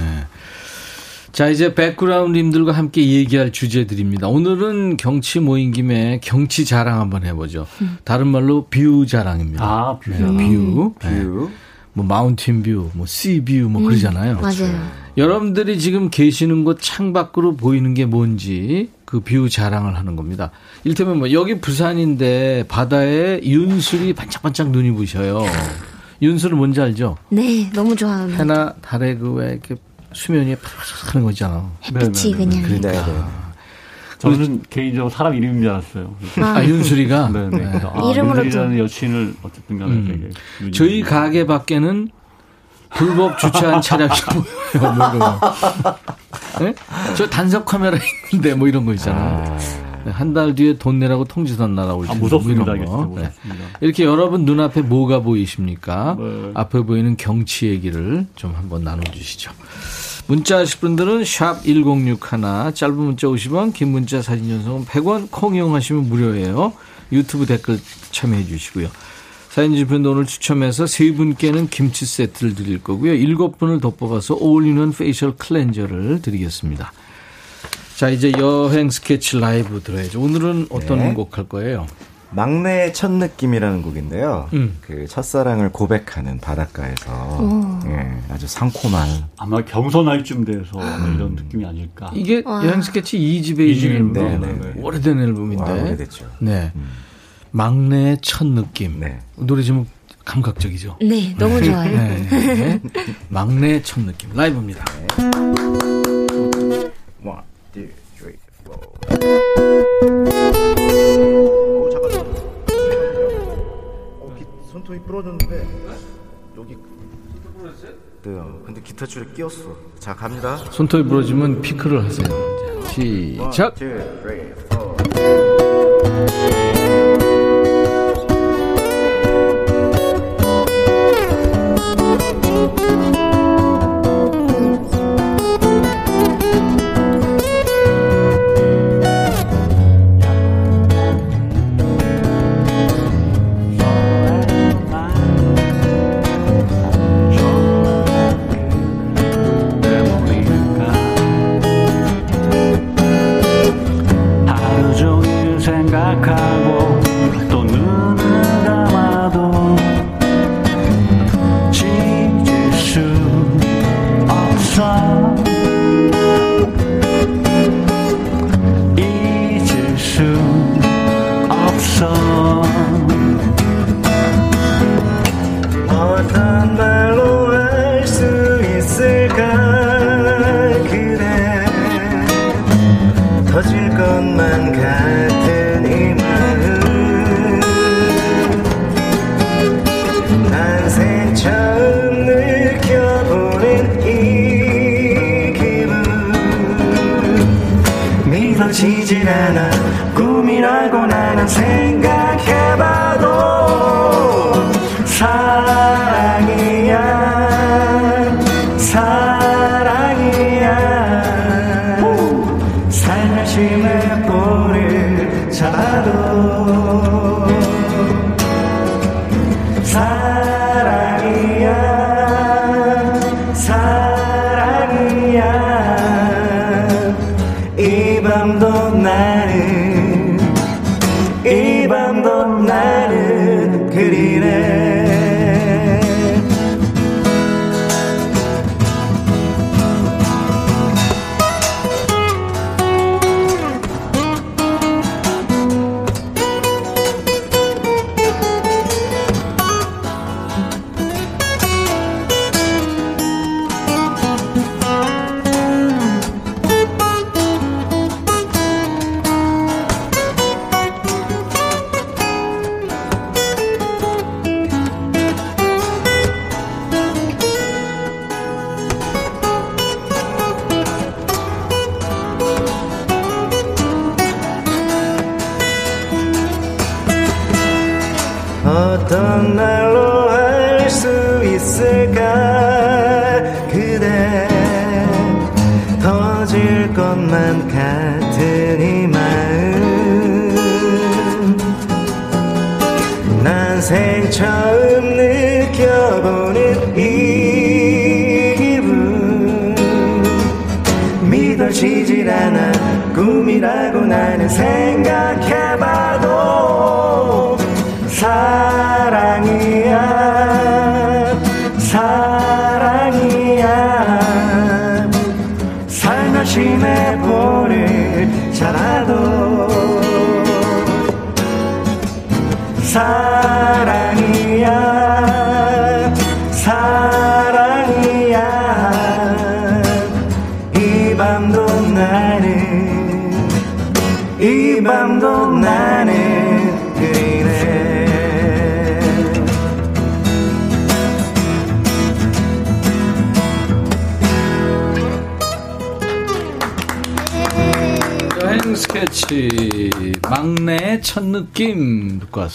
A: 자, 이제 백그라운드님들과 함께 얘기할 주제들입니다. 오늘은 경치 모인 김에 경치 자랑 한번 해보죠. 다른 말로 view 자랑입니다.
G: 아, view
A: 네,
G: 자랑.
A: view. 네.
E: view.
A: 뭐 mountain view, 뭐 sea view, 뭐 그러잖아요.
F: 맞아요.
A: 여러분들이 지금 계시는 곳 창밖으로 보이는 게 뭔지 그 view 자랑을 하는 겁니다. 일테면 뭐 여기 부산인데 바다에 윤술이 반짝반짝 눈이 부셔요. 윤술은 뭔지 알죠?
F: 네, 너무 좋아하는
A: 해나 달에 그왜 이렇게 수면이 파랗게 하는 거잖아.
F: 햇빛이
G: 네, 네, 네.
F: 그냥.
E: 네, 네.
G: 저는 개인적으로 사람 이름인 줄 알았어요.
A: 아, 윤술이가?
G: 네, 네.
A: 네.
G: 아,
F: 이름으로도.
G: 윤슬이라는 여친을 어쨌든 간에
A: 음.
G: 되게.
A: 저희 가게 밖에는 불법 주차한 차량이 보여요. 뭐 이런 거. 네? 저 단속 카메라 있는데 뭐 이런 거 있잖아요. 한 달 뒤에 돈 내라고 통지서 날아올
G: 아,
A: 텐데
G: 무섭습니다.
A: 뭐
G: 이게
A: 이런 거. 네.
G: 무섭습니다.
A: 이렇게 여러분 눈앞에 뭐가 보이십니까?
G: 네.
A: 앞에 보이는 경치 얘기를 좀 한번 나눠주시죠. 문자 하실 분들은 샵 1061, 짧은 문자 50원, 긴 문자 사진 전송은 100원, 콩 이용하시면 무료예요. 유튜브 댓글 참여해 주시고요. 사연 주신 오늘 추첨해서 세 분께는 김치 세트를 드릴 거고요. 일곱 분을 더 뽑아서 어울리는 facial cleanser를 드리겠습니다. 자, 이제 여행 스케치 라이브 들어야죠. 오늘은 어떤
E: 네.
A: 곡할 거예요?
E: 막내의 첫 느낌이라는 곡인데요.
A: 음.
E: 그 첫사랑을 고백하는 바닷가에서 예, 아주 상콤한
G: 아마 경선할 쯤 돼서 이런 느낌이 아닐까.
A: 이게
F: 와.
A: 여행 스케치 2집에 이집 앨범.
E: 네, 네, 네.
A: 오래된 앨범인데.
E: 와, 오래됐죠.
A: 네. 막내의 첫 느낌.
E: 네.
A: 노래 제목 감각적이죠.
F: 네, 너무 좋아요.
A: 네, 네. 막내의 첫 느낌. 라이브입니다.
E: One, two, three, four. 어, 잠깐. 어, 기, 손톱이 부러졌는데 여기. 네, 근데 기타 줄에 끼었어. 자, 갑니다.
A: 손톱이 부러지면 피크를 하세요. 자, 시작.
E: Two, three, four.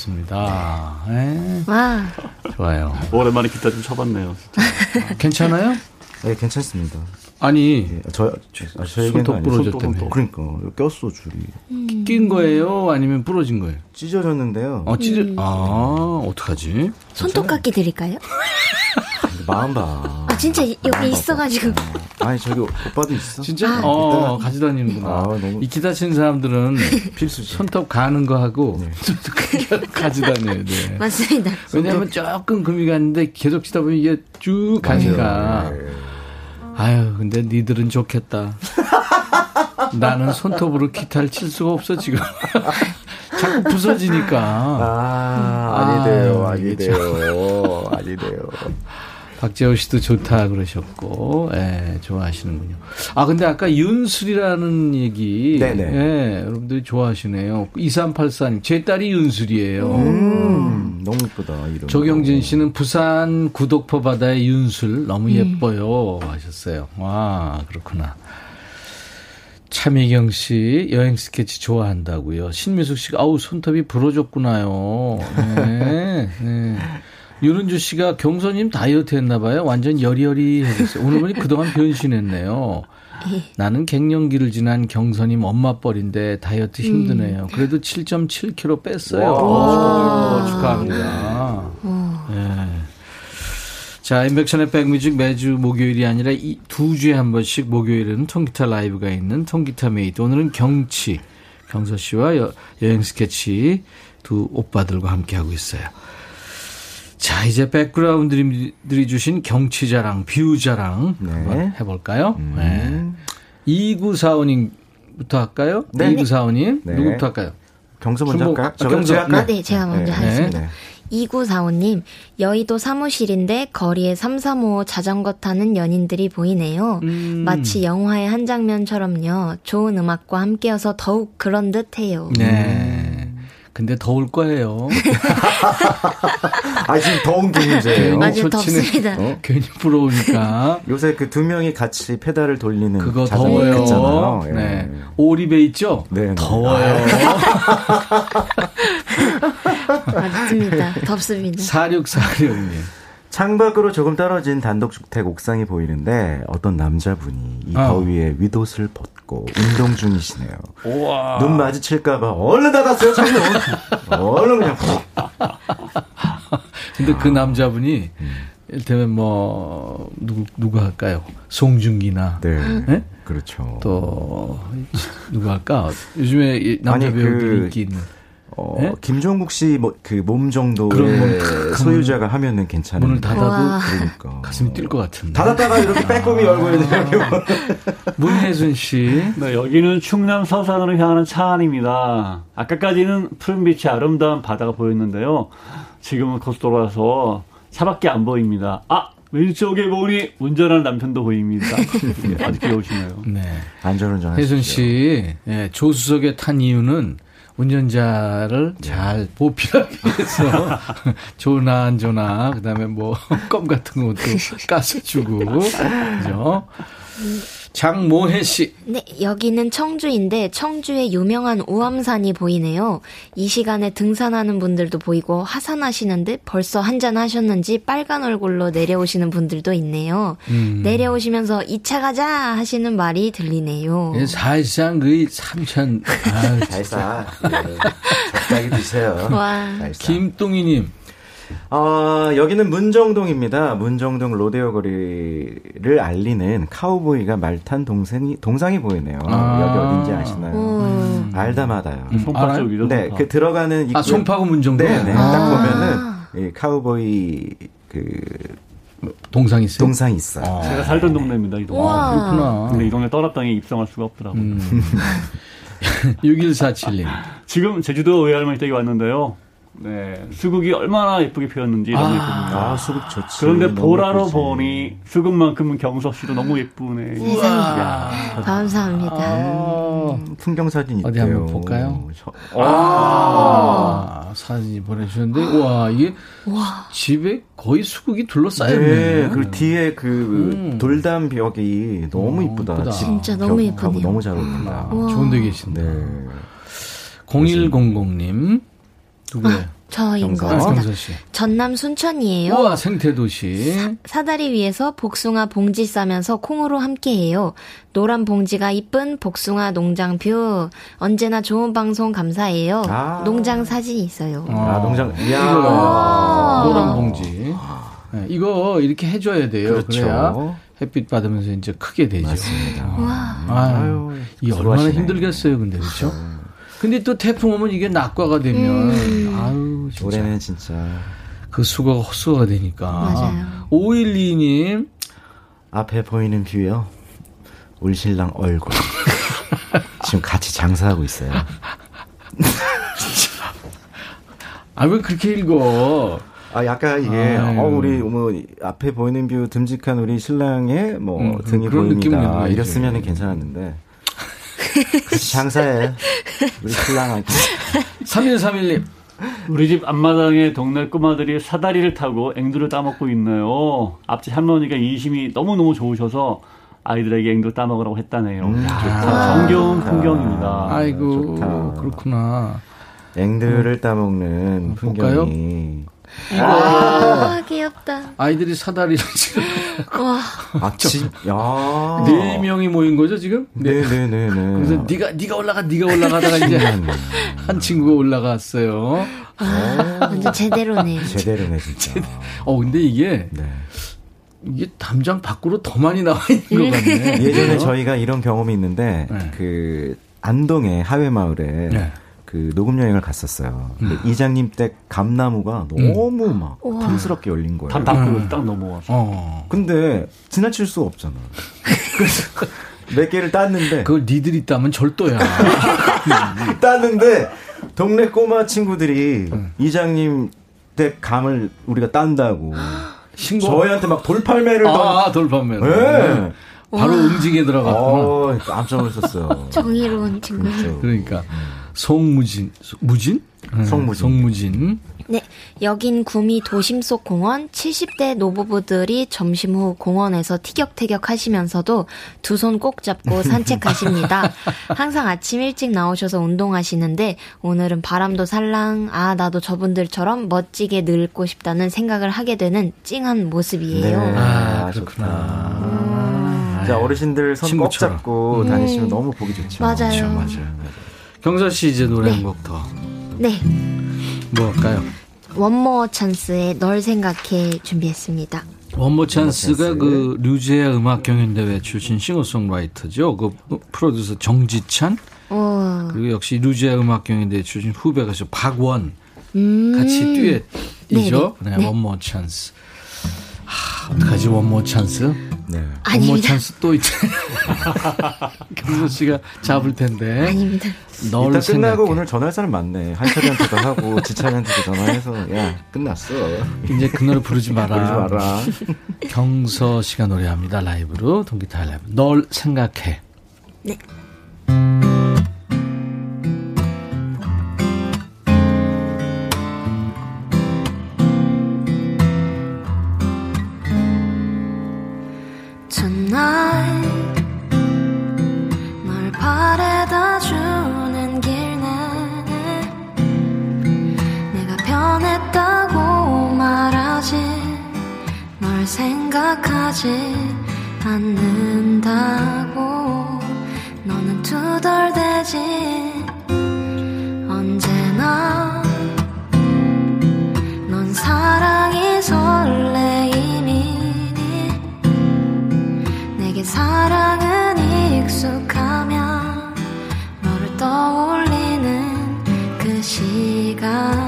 A: 왔습니다. 네.
F: 와.
A: 좋아요.
G: 오랜만에 기타 좀 쳐봤네요.
A: 진짜. 괜찮아요?
E: 네, 괜찮습니다.
A: 아니,
E: 예, 저, 저, 아,
A: 손톱 부러졌다며.
E: 손톱, 그러니까 꼈어 줄이
A: 낀 거예요? 아니면 부러진 거예요?
E: 찢어졌는데요.
A: 어, 찢어, 아, 어떡하지?
F: 손톱깎이 드릴까요?
E: 마음 봐.
F: 아 진짜 이- 여기 있어가지고
E: 아니 저기 오빠도 있어.
A: 진짜?
F: 아.
A: 어, 가져다니는구나.
E: 아, 너무-
A: 이 기타 치는 사람들은
E: 필수지.
A: 손톱 가는 거 하고
E: 네.
A: 가져다녀야 돼.
F: 맞습니다.
A: 왜냐하면 조금 금이 갔는데 계속 치다 보면 이게 쭉 가니까.
E: 네.
A: 아유, 근데 니들은 좋겠다. 나는 손톱으로 기타를 칠 수가 없어, 지금. 자꾸 부서지니까.
E: 아, 아니돼요,
A: 아, 이게
E: 아니돼요, 아니돼요.
A: 박재호 씨도 좋다 그러셨고, 예, 좋아하시는군요. 아, 근데 아까 윤술이라는 얘기.
E: 네네.
A: 예, 여러분들이 좋아하시네요. 2384님, 제 딸이 윤술이에요.
E: 음, 너무 이쁘다, 이름.
A: 조경진 씨는 부산 구독포 바다의 윤술 너무 예뻐요 하셨어요. 와 그렇구나. 차미경 씨 여행 스케치 좋아한다고요. 신미숙 씨가 아우 손톱이 부러졌구나요. 네. 네. 윤은주 씨가 경선님 다이어트 했나 봐요. 완전 여리여리해졌어요. 오늘 보니 그동안 변신했네요. 나는 갱년기를 지난 경선님 엄마뻘인데 다이어트 힘드네요. 그래도 7.7kg 뺐어요. 오, 축하합니다. 예. 자, 임백천의 백뮤직 매주 목요일이 아니라 이 두 주에 한 번씩 목요일에는 통기타 라이브가 있는 통기타 mate. 오늘은 경치, 경서 씨와 여, 여행 스케치 두 오빠들과 함께하고 있어요. 자, 이제 백그라운드들이 주신 경치 자랑, view 자랑
E: 네.
A: 한번 해볼까요?
E: 음.
A: 네. 2945님부터 할까요?
E: 네.
A: 2945님.
E: 네.
A: 누구부터 할까요?
E: 경서 먼저
A: 중복-
E: 할까요?
A: 아,
E: 저
A: 경서.
E: 제가 할까요?
F: 아, 네, 제가 먼저
E: 네.
F: 하겠습니다.
E: 네.
F: 2945님, 여의도 사무실인데 거리에 335 자전거 타는 연인들이 보이네요.
A: 음.
F: 마치 영화의 한 장면처럼요. 좋은 음악과 함께여서 더욱 그런 듯 해요.
A: 네. 근데 더울 거예요.
E: 아, 지금 더운 게 문제예요.
F: 맞아요,
A: 소치는-
F: 덥습니다.
A: 어? 괜히 부러우니까.
E: 요새 그 두 명이 같이 페달을 돌리는
A: 그거 더워요.
E: 있잖아요. 예.
A: 네. 오리배 있죠?
E: 네, 네.
A: 더워요.
F: 맞습니다. 덥습니다.
A: 4646님.
E: 창밖으로 조금 떨어진 단독주택 옥상이 보이는데 어떤 남자분이 이
A: 어.
E: 더위에 윗옷을 벗고 운동 중이시네요.
A: 우와.
E: 눈 마주칠까봐 얼른 닫았어요, 창문. 얼른 그냥.
A: 근데 그 남자분이, 일테면 뭐, 누구, 누구 할까요? 송중기나.
E: 네.
A: 네?
E: 그렇죠.
A: 또, 누구 할까? 요즘에 이 남자
E: 아니,
A: 배우들
E: 그-
A: 인기 있는.
E: 어,
A: 네?
E: 김종국 씨 그 몸 정도의
A: 그런 몸탁
E: 소유자가 하면은 괜찮은.
A: 문을 닫아도
F: 와.
E: 그러니까.
A: 가슴이 뛸 것 같은데.
E: 닫았다가 이렇게 빼꼼히 열고 있는
A: 문혜순 씨.
G: 네, 여기는 충남 서산으로 향하는 차 안입니다. 아까까지는 푸른 빛이 아름다운 바다가 보였는데요. 지금은 고속도로라서 차밖에 안 보입니다. 아! 왼쪽에 보니 운전하는 남편도 보입니다. 예, 아주 귀여우시네요.
A: 네.
E: 안전운전 하시죠.
A: 혜순 씨, 예, 조수석에 탄 이유는 운전자를 잘 보필하기 위해서 조나 안 조나 그다음에 뭐 껌 같은 것도 까서 주고 그죠? 장모혜 씨.
F: 네, 여기는 청주인데 청주에 유명한 우암산이 보이네요. 이 시간에 등산하는 분들도 보이고 하산하시는데 벌써 한잔 하셨는지 빨간 얼굴로 내려오시는 분들도 있네요. 음. 내려오시면서 2차 가자 하시는 말이 들리네요.
A: 예, 사실상 그 삼천
E: 잘사 적당히 드세요. 와.
A: 김동희님.
E: 어, 여기는 문정동입니다. 문정동 로데오 거리를 알리는 카우보이가 말탄 동생이 동상이 보이네요. 아~ 여기 어딘지 아시나요? 음. 알다마다요.
G: 음, 송파 쪽이죠.
E: 네, 그 들어가는
A: 입구 아, 송파구 문정동.
E: 네, 네. 아~ 딱 보면은 이 카우보이 그
A: 동상 있어요?
E: 동상 있어요.
G: 아. 제가 살던 동네입니다, 이 동네.
A: 아, 그렇구나.
G: 근데 이 동네 떠났더니 입성할 수가 없더라고요. 음.
A: 6147님.
G: 지금 제주도 외할머니 댁에 왔는데요. 네, 수국이 얼마나 예쁘게 피었는지 너무 아, 예쁩니다.
E: 아, 수국 좋지.
G: 그런데 보라로 예쁘지. 보니 수국만큼은 경석 씨도 너무 예쁘네.
F: 우와. 감사합니다.
E: 아, 풍경 사진 있대요. 어디
A: 한번 볼까요? 저, 아, 사진 보내주셨는데, 와 이게 와. 집에 거의 수국이 둘러싸였네. 네,
E: 그리고 뒤에 그 음. 돌담 벽이 너무 이쁘다.
F: 어, 진짜 너무 예쁘네요.
E: 너무 잘 어울린다.
A: 좋은 데 계신데. 네. 0100님. 누구예요? 아,
F: 거.
A: 아,
F: 전남 순천이에요.
A: 우와, 생태도시.
F: 사, 다리 위에서 복숭아 봉지 싸면서 콩으로 함께해요. 노란 봉지가 이쁜 복숭아 농장 view. 언제나 좋은 방송 감사해요. 아. 농장 사진이 있어요.
E: 아, 농장. 이야.
A: 노란 봉지. 네, 이거 이렇게 해줘야 돼요. 그렇죠. 그래야 햇빛 받으면서 이제 크게 되죠.
E: 맞습니다.
A: 와. 아유, 이 얼마나 힘들겠어요, 근데 그렇죠? 근데 또 태풍 오면 이게 낙과가 되면 음. 아유 진짜.
E: 올해는 진짜
A: 그 수고가 헛수고가 되니까.
F: 맞아요.
A: 512님
E: 앞에 보이는 view요. 우리 신랑 얼굴. 지금 같이 장사하고 있어요.
A: 아 왜 그렇게 읽어?
E: 아 약간 이게 아유. 어 우리 뭐 앞에 보이는 view 듬직한 우리 신랑의 뭐 음, 등이 보입니다. 이랬으면 괜찮았는데 장사해. 우리 신랑한테.
A: 3131님.
G: 우리 집 앞마당에 동네 꼬마들이 사다리를 타고 앵두를 따먹고 있네요. 앞집 할머니가 인심이 너무너무 좋으셔서 아이들에게 앵두 따먹으라고 했다네요. 음, 좋다. 정겨운 풍경입니다.
A: 아이고, 좋다. 그렇구나.
E: 앵두를 따먹는 풍경이.
F: 아, 귀엽다.
A: 아이들이 사다리를 지금.
F: 와.
E: 아, 진, 야.
A: 네 명이 모인 거죠, 지금?
E: 네, 네, 네, 네.
A: 그래서 네가 네가 올라가, 네가 올라가다가 이제 한 친구가 올라갔어요.
F: 아, 완전 제대로네.
E: 제대로네, 진짜.
A: 어, 근데 이게 네. 이게 담장 밖으로 더 많이 나와 있는 것 같네.
E: 예전에 저희가 이런 경험이 있는데 네. 그 안동의 하회 마을에 네. 그 녹음 여행을 갔었어요. 근데 음. 이장님 댁 감나무가 너무 음. 막 우와. 탐스럽게 열린 거예요.
G: 담담고 음. 딱 넘어와서. 어.
E: 근데 지나칠 수 없잖아. 그래서 몇 개를 땄는데
A: 그걸 니들이 따면 절도야.
E: 땄는데 동네 꼬마 친구들이 음. 이장님 댁 감을 우리가 딴다고 신고 저희한테 막 돌팔매를
A: 아, 돌팔매. 네. 바로 응징에 들어갔구나. 어,
E: 깜짝 놀랐었어요.
F: 정의로운 친구.
A: 그러니까. 송무진, 무진?
E: 송무진.
A: 송무진.
F: 네, 여긴 구미 도심 속 공원 70대 노부부들이 점심 후 공원에서 티격태격 하시면서도 두 손 꼭 잡고 산책하십니다. 항상 아침 일찍 나오셔서 운동하시는데 오늘은 바람도 살랑 아 나도 저분들처럼 멋지게 늙고 싶다는 생각을 하게 되는 찡한 모습이에요.
E: 네, 아, 그렇구나. 음. 자, 어르신들 손 꼭 잡고 음. 다니시면 너무 보기 좋죠.
F: 맞아요.
E: 그렇죠,
A: 맞아요. 맞아요. 경서 씨 이제 노래 네. 한곡 더.
F: 네.
A: 뭐 할까요?
F: 원모 찬스의 널 생각해 준비했습니다.
A: 원모어찬스가 그 유재하 음악 경연대회 출신 싱어송라이터죠. 그 프로듀서 정지찬 오. 어. 그리고 역시 유재하 음악 경연대회 출신 후배가 죠 박원 음. 같이 듀엣이죠. 네, 네. 원모 찬스. 하, 어떡하지 원모 찬스?
E: 네.
A: 원모 찬스 또 있지. 경서 씨가 잡을 텐데.
F: 아닙니다.
E: 널 이따 끝나고 오늘 전화할 사람 많네. 한철이한테도 하고 지찬이한테도 전화해서 야 끝났어.
A: 이제 그 노래 부르지 마라.
E: 부르지 마라.
A: 경서 씨가 노래합니다 라이브로 동기타 라이브. 널 생각해.
F: 네. 생각하지 않는다고. 너는 투덜대지. 언제나 넌 사랑이 설레임이니 내게 사랑은 익숙하면 너를 떠올리는 그 시간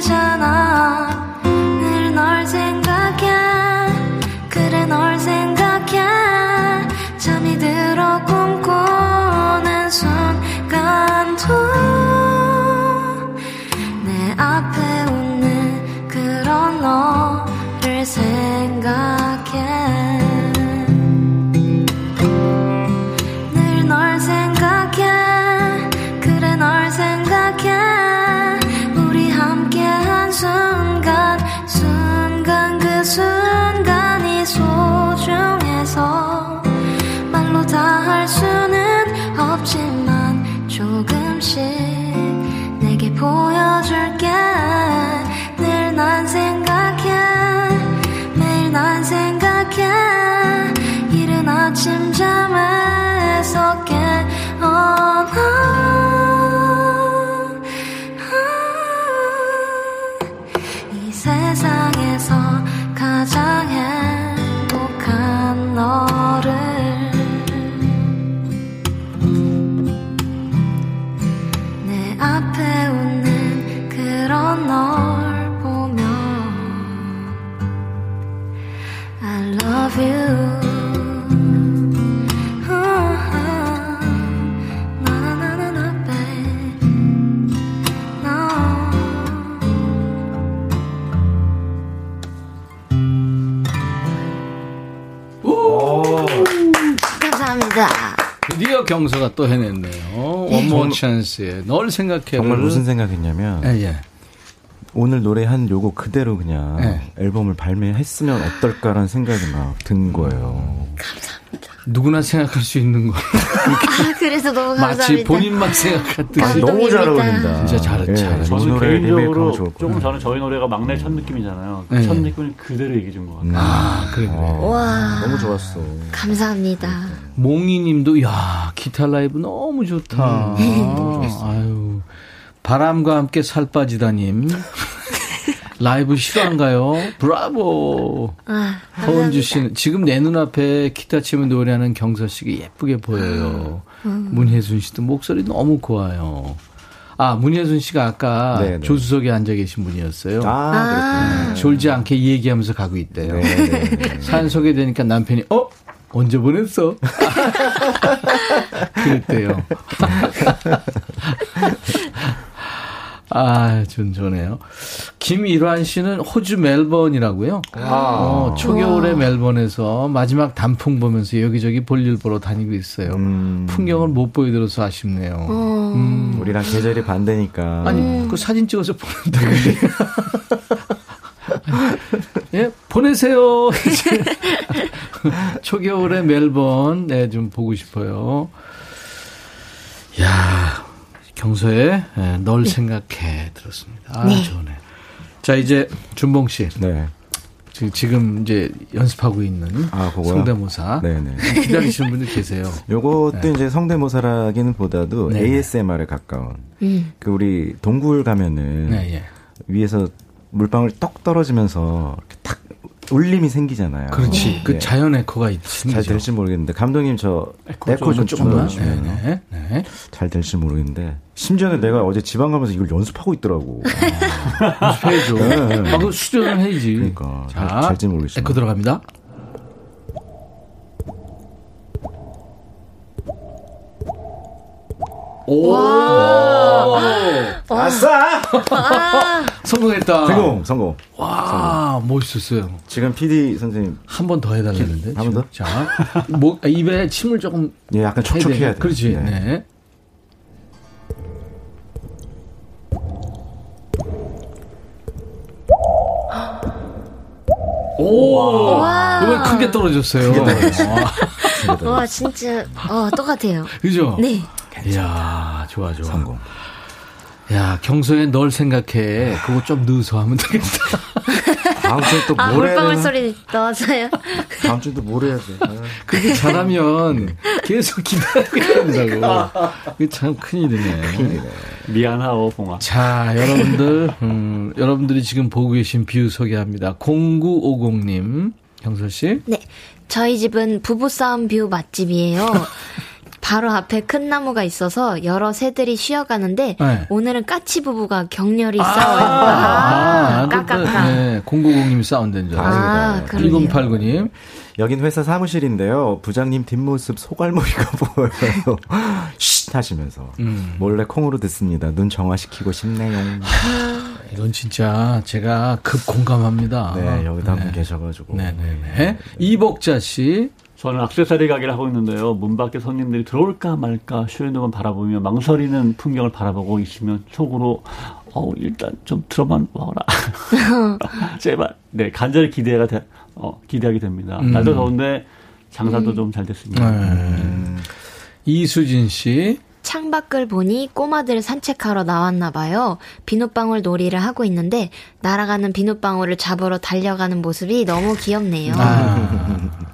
F: 느끼잖아
A: 드디어 경서가 또 해냈네요. 원모 찬스에 널 생각해.
E: 정말 무슨 생각했냐면
A: 예, 예.
E: 오늘 노래한 요거 그대로 그냥
A: 네.
E: 앨범을 발매했으면 어떨까라는 생각이 막 든 거예요.
A: 누구나 생각할 수 있는 거.
F: 아, 그래서 너무 감사합니다.
A: 마치 본인만 생각했듯이.
F: 아,
E: 너무 잘 어울린다.
A: 진짜 잘했-
E: 예,
G: 저는 개인적으로 조금. 전에 저희 노래가 막내 첫 느낌이잖아요. 그
A: 네.
G: 첫 느낌을 그대로 얘기해 준 것 같아요.
A: 아, 그래, 그래.
E: 어,
F: 와.
E: 너무 좋았어.
F: 감사합니다.
A: 몽이님도 야 기타 라이브 너무 좋다. 아유 바람과 함께 살 빠지다님. 라이브 실화인가요? 브라보.
F: 아,
A: 허은주 씨는 지금 내 눈앞에 기타 치면 노래하는 경서 씨가 예쁘게 보여요. 문혜순 씨도 목소리 너무 고와요. 아, 문혜순 씨가 아까
E: 네, 네.
A: 조수석에 앉아 계신 분이었어요.
E: 아,
A: 졸지 않게 얘기하면서 가고 있대요.
E: 그렇구나. 네, 네.
A: 사연 소개되니까 남편이 어? 언제 보냈어? 그랬대요. 아, 좀 좋네요. 김일환 씨는 호주 멜번이라고요. 어, 초겨울에 멜번에서 마지막 단풍 보면서 여기저기 볼일 보러 다니고 있어요.
E: 음,
A: 풍경을 못 보여드려서 아쉽네요. 음.
E: 우리랑 계절이 반대니까.
A: 아니, 그 사진 찍어서 보는데 그래. 예, 보내세요. 초겨울에 멜번, 네, 좀 보고 싶어요. 야 경서에 예, 널 네. 생각해 들었습니다. 아, 네. 좋네. 자, 이제 준봉 씨. 네. 지금 이제 연습하고 있는 아, 성대모사. 네네. 기다리시는 분들 계세요.
E: 요것도 네. 이제 성대모사라기는 보다도 네 ASMR에 가까운. 음. 그 우리 동굴 가면은 네, 예. 위에서 물방울 똑 떨어지면서 이렇게 탁 울림이 생기잖아요.
A: 그렇지. 네. 그 자연 에코가 있습니다.
E: 잘 될지 모르겠는데 감독님 저 에코, 에코 좀 조금만 주시면 네, 네. 잘 될지 모르겠는데 심지어는 내가 어제 지방 가면서 이걸 연습하고 있더라고.
A: 아, 연습해야죠. 네. 아, 그 수련을 해야지.
E: 그러니까 자, 잘, 잘지 모르겠어요.
A: 에코 들어갑니다.
E: 오! 아싸!
A: 성공했다.
E: 성공, 성공.
A: 와, 성공. 멋있었어요.
E: 지금 PD 선생님.
A: 한 번 더 해달라는데.
E: 한 번 더?
A: 자, 목, 입에 침을 조금.
E: 예, 약간 촉촉해야 돼.
A: 그렇지. 네. 네. 오! 와. 이번 크게 떨어졌어요. 크게 떨어졌어요.
F: 와, 진짜, 어, 똑같아요.
A: 그죠?
F: 네.
A: 이야, 좋아, 좋아.
E: 성공.
A: 야, 경서의 널 생각해. 그거 좀 넣어서 하면 되겠다.
E: 다음 주에 또뭘 해야
F: 물방울 소리 넣어서요?
E: 다음 주에 또 뭘 해야 돼?
A: 그게 잘하면 계속 기다리게 된다고. 그게 참 큰일이네. 큰일이네.
G: 미안하오, 봉아.
A: 자, 여러분들, 음, 여러분들이 지금 보고 계신 view 소개합니다. 0950님, 경서 씨.
F: 네. 저희 집은 부부싸움 view 맛집이에요. 바로 앞에 큰 나무가 있어서 여러 새들이 쉬어가는데 네. 오늘은 까치 부부가 격렬히 아~ 싸워요. 아, 까까까. 네,
A: 0950님이 싸운다는 줄 알았어요. 아, 1089님.
E: 여긴 회사 사무실인데요. 부장님 뒷모습 소갈머리가 보여요. 쉿 하시면서 음. 몰래 콩으로 듣습니다. 눈 정화시키고 싶네요.
A: 이건 진짜 제가 급 공감합니다.
E: 네, 여기도 네. 한분 계셔가지고.
A: 네네네. 네, 네. 이복자 씨.
G: 저는 악세사리 가게를 하고 있는데요. 문 밖에 손님들이 들어올까 말까 쇼윈도만 바라보며 망설이는 풍경을 바라보고 있으면 속으로 어 일단 좀 들어만 와라. 제발. 네, 간절히 기대가 되, 어, 기대하게 됩니다. 음. 날도 더운데 장사도 음. 좀잘 됐습니다. 네. 음.
A: 이수진 씨.
F: 창밖을 보니 꼬마들 산책하러 나왔나 봐요. 비눗방울 놀이를 하고 있는데 날아가는 비눗방울을 잡으러 달려가는 모습이 너무 귀엽네요. 아.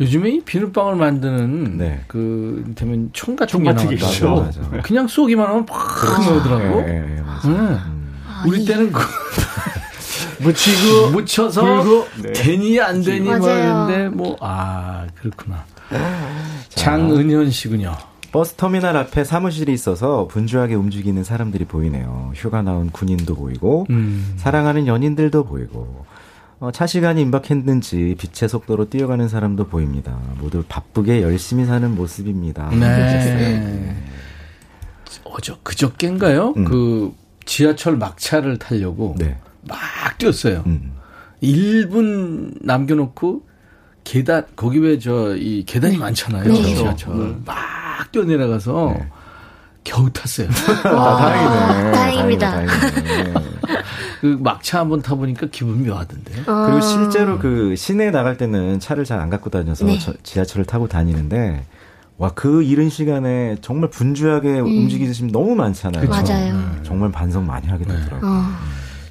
A: 요즘에 이 비눗방울 만드는 네. 그 되면 총 같은 게 나와서 그냥 쏘기만 하면 팍 나오더라고. 네, 네, 맞아. 네. 음. 우리 때는 그 묻히고 묻혀서 불고, 네. 되니 안 되니 뭐였는데 뭐 아 그렇구나. 장은현 씨군요.
E: 버스 터미널 앞에 사무실이 있어서 분주하게 움직이는 사람들이 보이네요. 휴가 나온 군인도 보이고 음. 사랑하는 연인들도 보이고 어, 차 시간이 임박했는지 빛의 속도로 뛰어가는 사람도 보입니다. 모두 바쁘게 열심히 사는 모습입니다. 네.
A: 어저 그저께인가요? 음. 그 지하철 막차를 타려고 네. 막 뛰었어요. 음. 1분 남겨놓고 계단 거기 왜 저 이 계단이 많잖아요. 네. 지하철 음. 막 뛰어 내려가서 네. 겨우 탔어요.
E: 아, 다행이네.
F: 다행입니다. 다행이다, 다행이네.
A: 그 막차 한번 타보니까 기분 묘하던데.
E: 아. 그리고 실제로 그 시내에 나갈 때는 차를 잘 안 갖고 다녀서 네. 지하철을 타고 다니는데 와, 그 이른 시간에 정말 분주하게 음. 움직이시면 너무 많잖아요.
F: 그쵸? 맞아요.
E: 음, 정말 반성 많이 하게 되더라고요. 네. 어.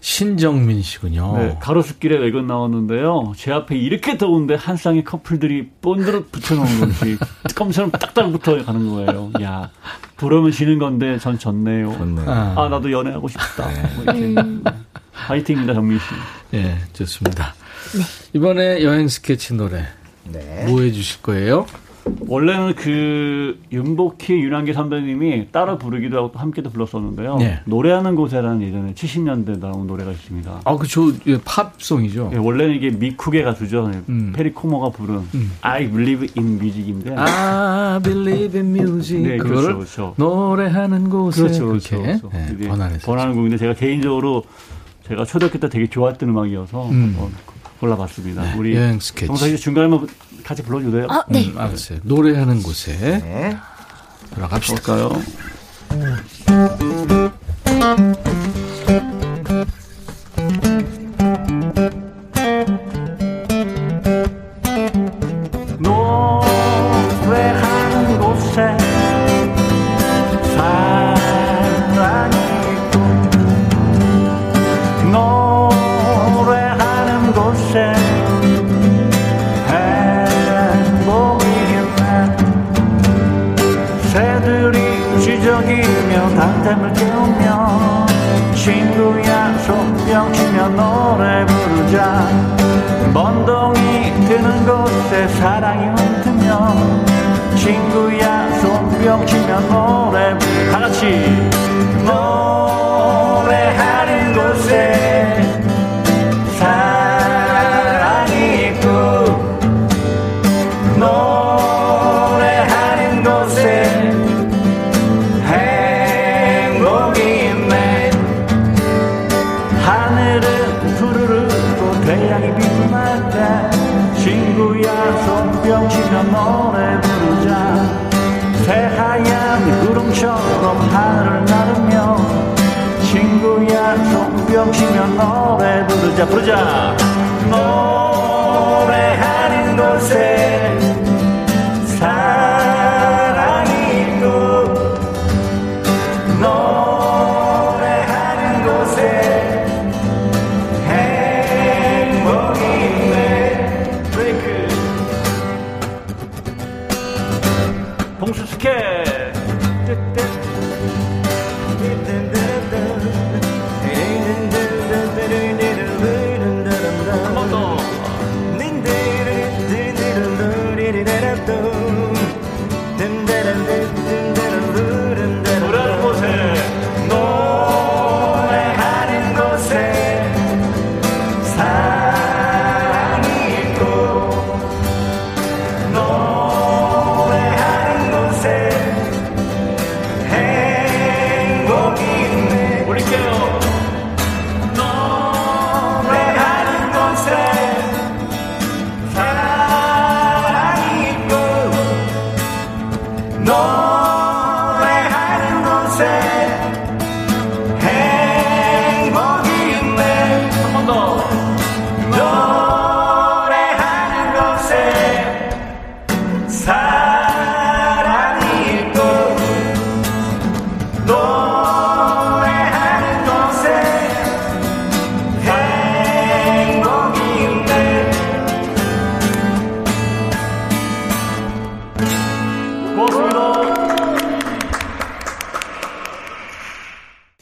A: 신정민 씨군요. 네,
G: 가로수길에 외근 나왔는데요. 제 앞에 이렇게 더운데 한 쌍의 커플들이 본드로 붙여놓은 건지 껌처럼 딱딱 붙어 가는 거예요. 야, 부르면 지는 건데 전 졌네요. 좋네. 아. 아, 나도 연애하고 싶다. 네. 뭐 이렇게. 음. 화이팅입니다, 정민 씨.
A: 네, 좋습니다. 네. 이번에 여행 스케치 노래 네. 뭐 해주실 거예요?
G: 원래는 그 윤복희 윤한기 선배님이 따라 부르기도 하고 함께도 불렀었는데요. 네. 노래하는 곳에라는 예전에 70년대 나온 노래가 있습니다.
A: 아, 그저 예, 팝송이죠.
G: 예, 원래는 이게 미쿡의 가수죠. 음. 페리 코모가 부른 음. I Believe in Music인데.
A: I Believe in Music. 네, 그렇죠, 그렇죠. 노래하는 곳에 그렇죠, 그렇죠. 그렇죠. 네, 번안해서.
G: 번안한 곡인데 제가 개인적으로 제가 초등학교 때 되게 좋아했던 음악이어서 음. 골라봤습니다. 네, 우리
A: 여행 스케치.
G: 정사 중간에 같이 불러주세요.
F: 아, 네.
A: 음, 알았어요. 노래하는 곳에 네. 들어갑시다.
G: 볼까요? 친구야 손뼉 치며 노래 부르자. 번동이 드는 곳에 사랑이 흩으면 친구야 손뼉 치며 노래 다 같이 노래하는 곳에 부르자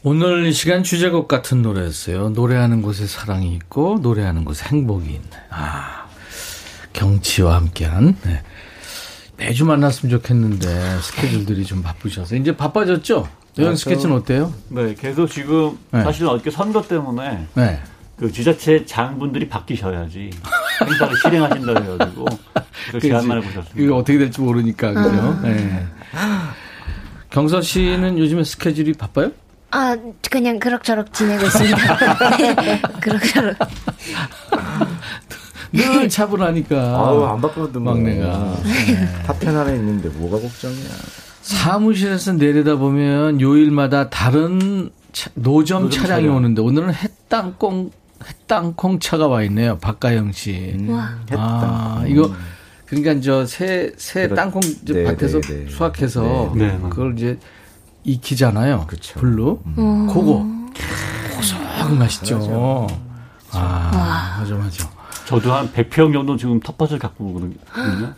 A: 오늘 이 시간 주제곡 같은 노래였어요. 노래하는 곳에 사랑이 있고 노래하는 곳에 행복이 있네. 아 경치와 함께한 네. 매주 만났으면 좋겠는데 스케줄들이 좀 바쁘셔서 이제 바빠졌죠. 여행
G: 아,
A: 스케치는 어때요?
G: 네, 계속 지금
A: 네.
G: 사실은 어저께 선거 때문에
A: 네.
G: 그 지자체 장분들이 바뀌셔야지 행사를 실행하신다 해가지고 제안만 해보셨습니다.
A: 이거 어떻게 될지 모르니까 그죠. 네. 경서 씨는 요즘에 스케줄이 바빠요?
F: 아, 그냥 그럭저럭 지내고 있습니다. 네, 그럭저럭.
A: 늘 차분하니까.
E: 아우 안 뭐.
A: 막내가.
E: 탑텐 안에 있는데 뭐가 걱정이야.
A: 사무실에서 내려다 보면 요일마다 다른 차- 노점,
G: 노점
A: 차량이
G: 차량.
A: 오는데 오늘은 햇땅콩 햇땅콩 차가 와 있네요. 박가영 씨.
F: 와.
A: 아, 이거 그러니까 저 새 새
E: 그렇-
A: 땅콩
E: 네,
A: 밭에서
E: 네, 네.
A: 수확해서
G: 네, 네.
A: 그걸 이제 익히잖아요.
E: 그쵸.
A: 불로.
F: 음.
A: 그거 고소하고 맛있죠. 아, 맞아 맞아.
G: 저도 한 100평 정도 지금 텃밭을 갖고 오거든요.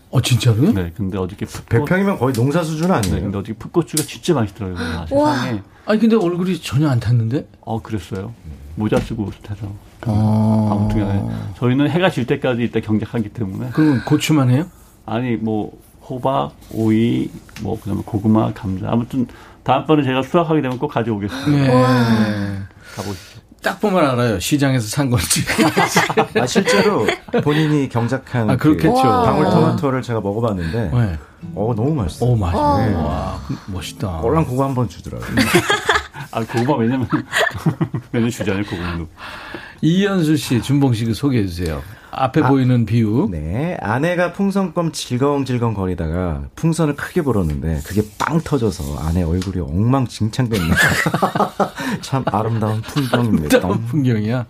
A: 어 진짜로요?
G: 네, 근데 어저께 풋고,
E: 100평이면 거의 농사 수준
G: 네,
E: 아니에요?
G: 근데 어저께 풋고추가 진짜 맛있더라고요. 아,
F: 와.
G: 세상에.
A: 아니 근데 얼굴이 전혀 안 탔는데?
G: 어, 그랬어요. 모자 쓰고 타서.
A: 어.
G: 아무튼 간에 저희는 해가 질 때까지 이따 경작하기 때문에
A: 그러면 고추만 해요?
G: 아니 뭐 호박, 오이, 뭐 그 다음에 고구마, 감자 아무튼 다음번에 제가 수확하게 되면 꼭 가져오겠습니다.
A: 네.
G: 가보시죠.
A: 딱 보면 알아요. 시장에서 산 건지.
E: 아, 실제로 본인이 경작한
A: 아, 그렇겠죠.
E: 그
A: 와.
E: 방울토마토를 제가 먹어봤는데
A: 네.
E: 어 너무 맛있어요.
A: 오, 맛있네. 와, 멋있다.
E: 꼴랑 그거 한번 주더라고요.
G: 아 고구마 왜냐면 메뉴 주잖아요 고구마도.
A: 이현수 씨, 준봉 씨 소개해 주세요. 앞에 보이는 비유.
E: 네, 아내가 풍선껌 질겅질겅 거리다가 풍선을 크게 불었는데 그게 빵 터져서 아내 얼굴이 엉망진창됐네. 참 아름다운 풍경입니다.
A: 어떤 풍경이야.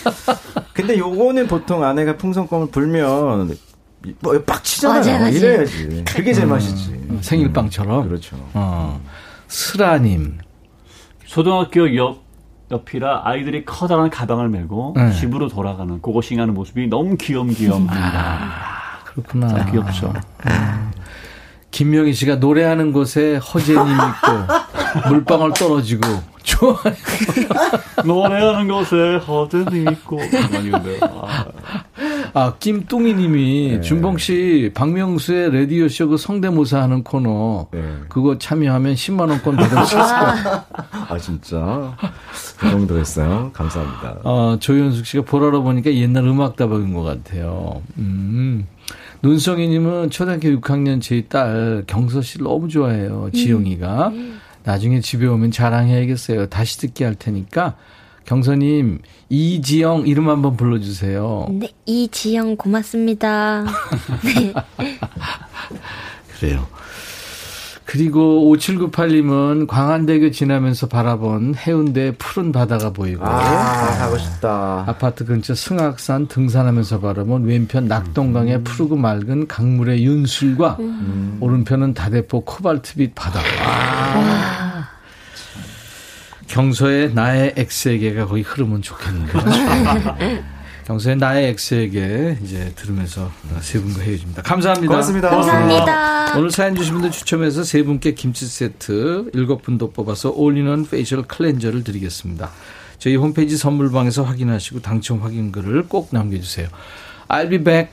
E: 근데 요거는 보통 아내가 풍선껌을 불면 뭐 빡치잖아요.
F: 맞아요, 맞아요.
E: 이래야지. 그게 제맛이지.
A: 생일빵처럼.
E: 그렇죠.
A: 어. 스라님.
G: 초등학교 옆 옆이라 아이들이 커다란 가방을 메고
A: 네.
G: 집으로 돌아가는 그것이 하는 모습이 너무 귀염귀염합니다.
A: 그렇구나.
G: 참 귀엽죠.
A: 김명희 씨가 노래하는 곳에 허재님 있고 물방울 떨어지고 좋아요.
G: 노래하는 곳에 허전이 있고 많이 근데요. 아,
A: 아, 김뚱이님이 네. 준봉 씨 박명수의 라디오 쇼그 성대모사 하는 코너 네. 그거 참여하면 10만 원권 받을 수 있어요.
E: 아 진짜 그 정도였어요. 감사합니다.
A: 어, 조현숙 씨가 보라로 보니까 옛날 음악 다방인 것 같아요. 음. 눈성이님은 초등학교 6학년 제 딸 경서 씨를 너무 좋아해요. 지영이가. 음. 나중에 집에 오면 자랑해야겠어요. 다시 듣게 할 테니까. 경서님, 이지영 이름 한번 불러주세요.
F: 네, 이지영 고맙습니다. 네.
A: 그래요. 그리고 5798님은 광안대교 지나면서 바라본 해운대 푸른 바다가 보이고. 아,
E: 하고 싶다.
A: 아파트 근처 승악산 등산하면서 바라본 왼편 낙동강의 음. 푸르고 맑은 강물의 윤술과 음. 오른편은 다대포 코발트빛 바다. 아. 경서의 나의 X에게가 거기 흐르면 좋겠는데. 경서의 나의 X에게 이제 들으면서 세 분과 헤어집니다. 감사합니다.
E: 고맙습니다.
F: 감사합니다.
A: 오늘 사연 주신 분들 추첨해서 세 분께 김치 세트 일곱 분도 뽑아서 올리는 facial cleanser를 드리겠습니다. 저희 홈페이지 선물방에서 확인하시고 당첨 확인글을 꼭 남겨주세요. I'll be back.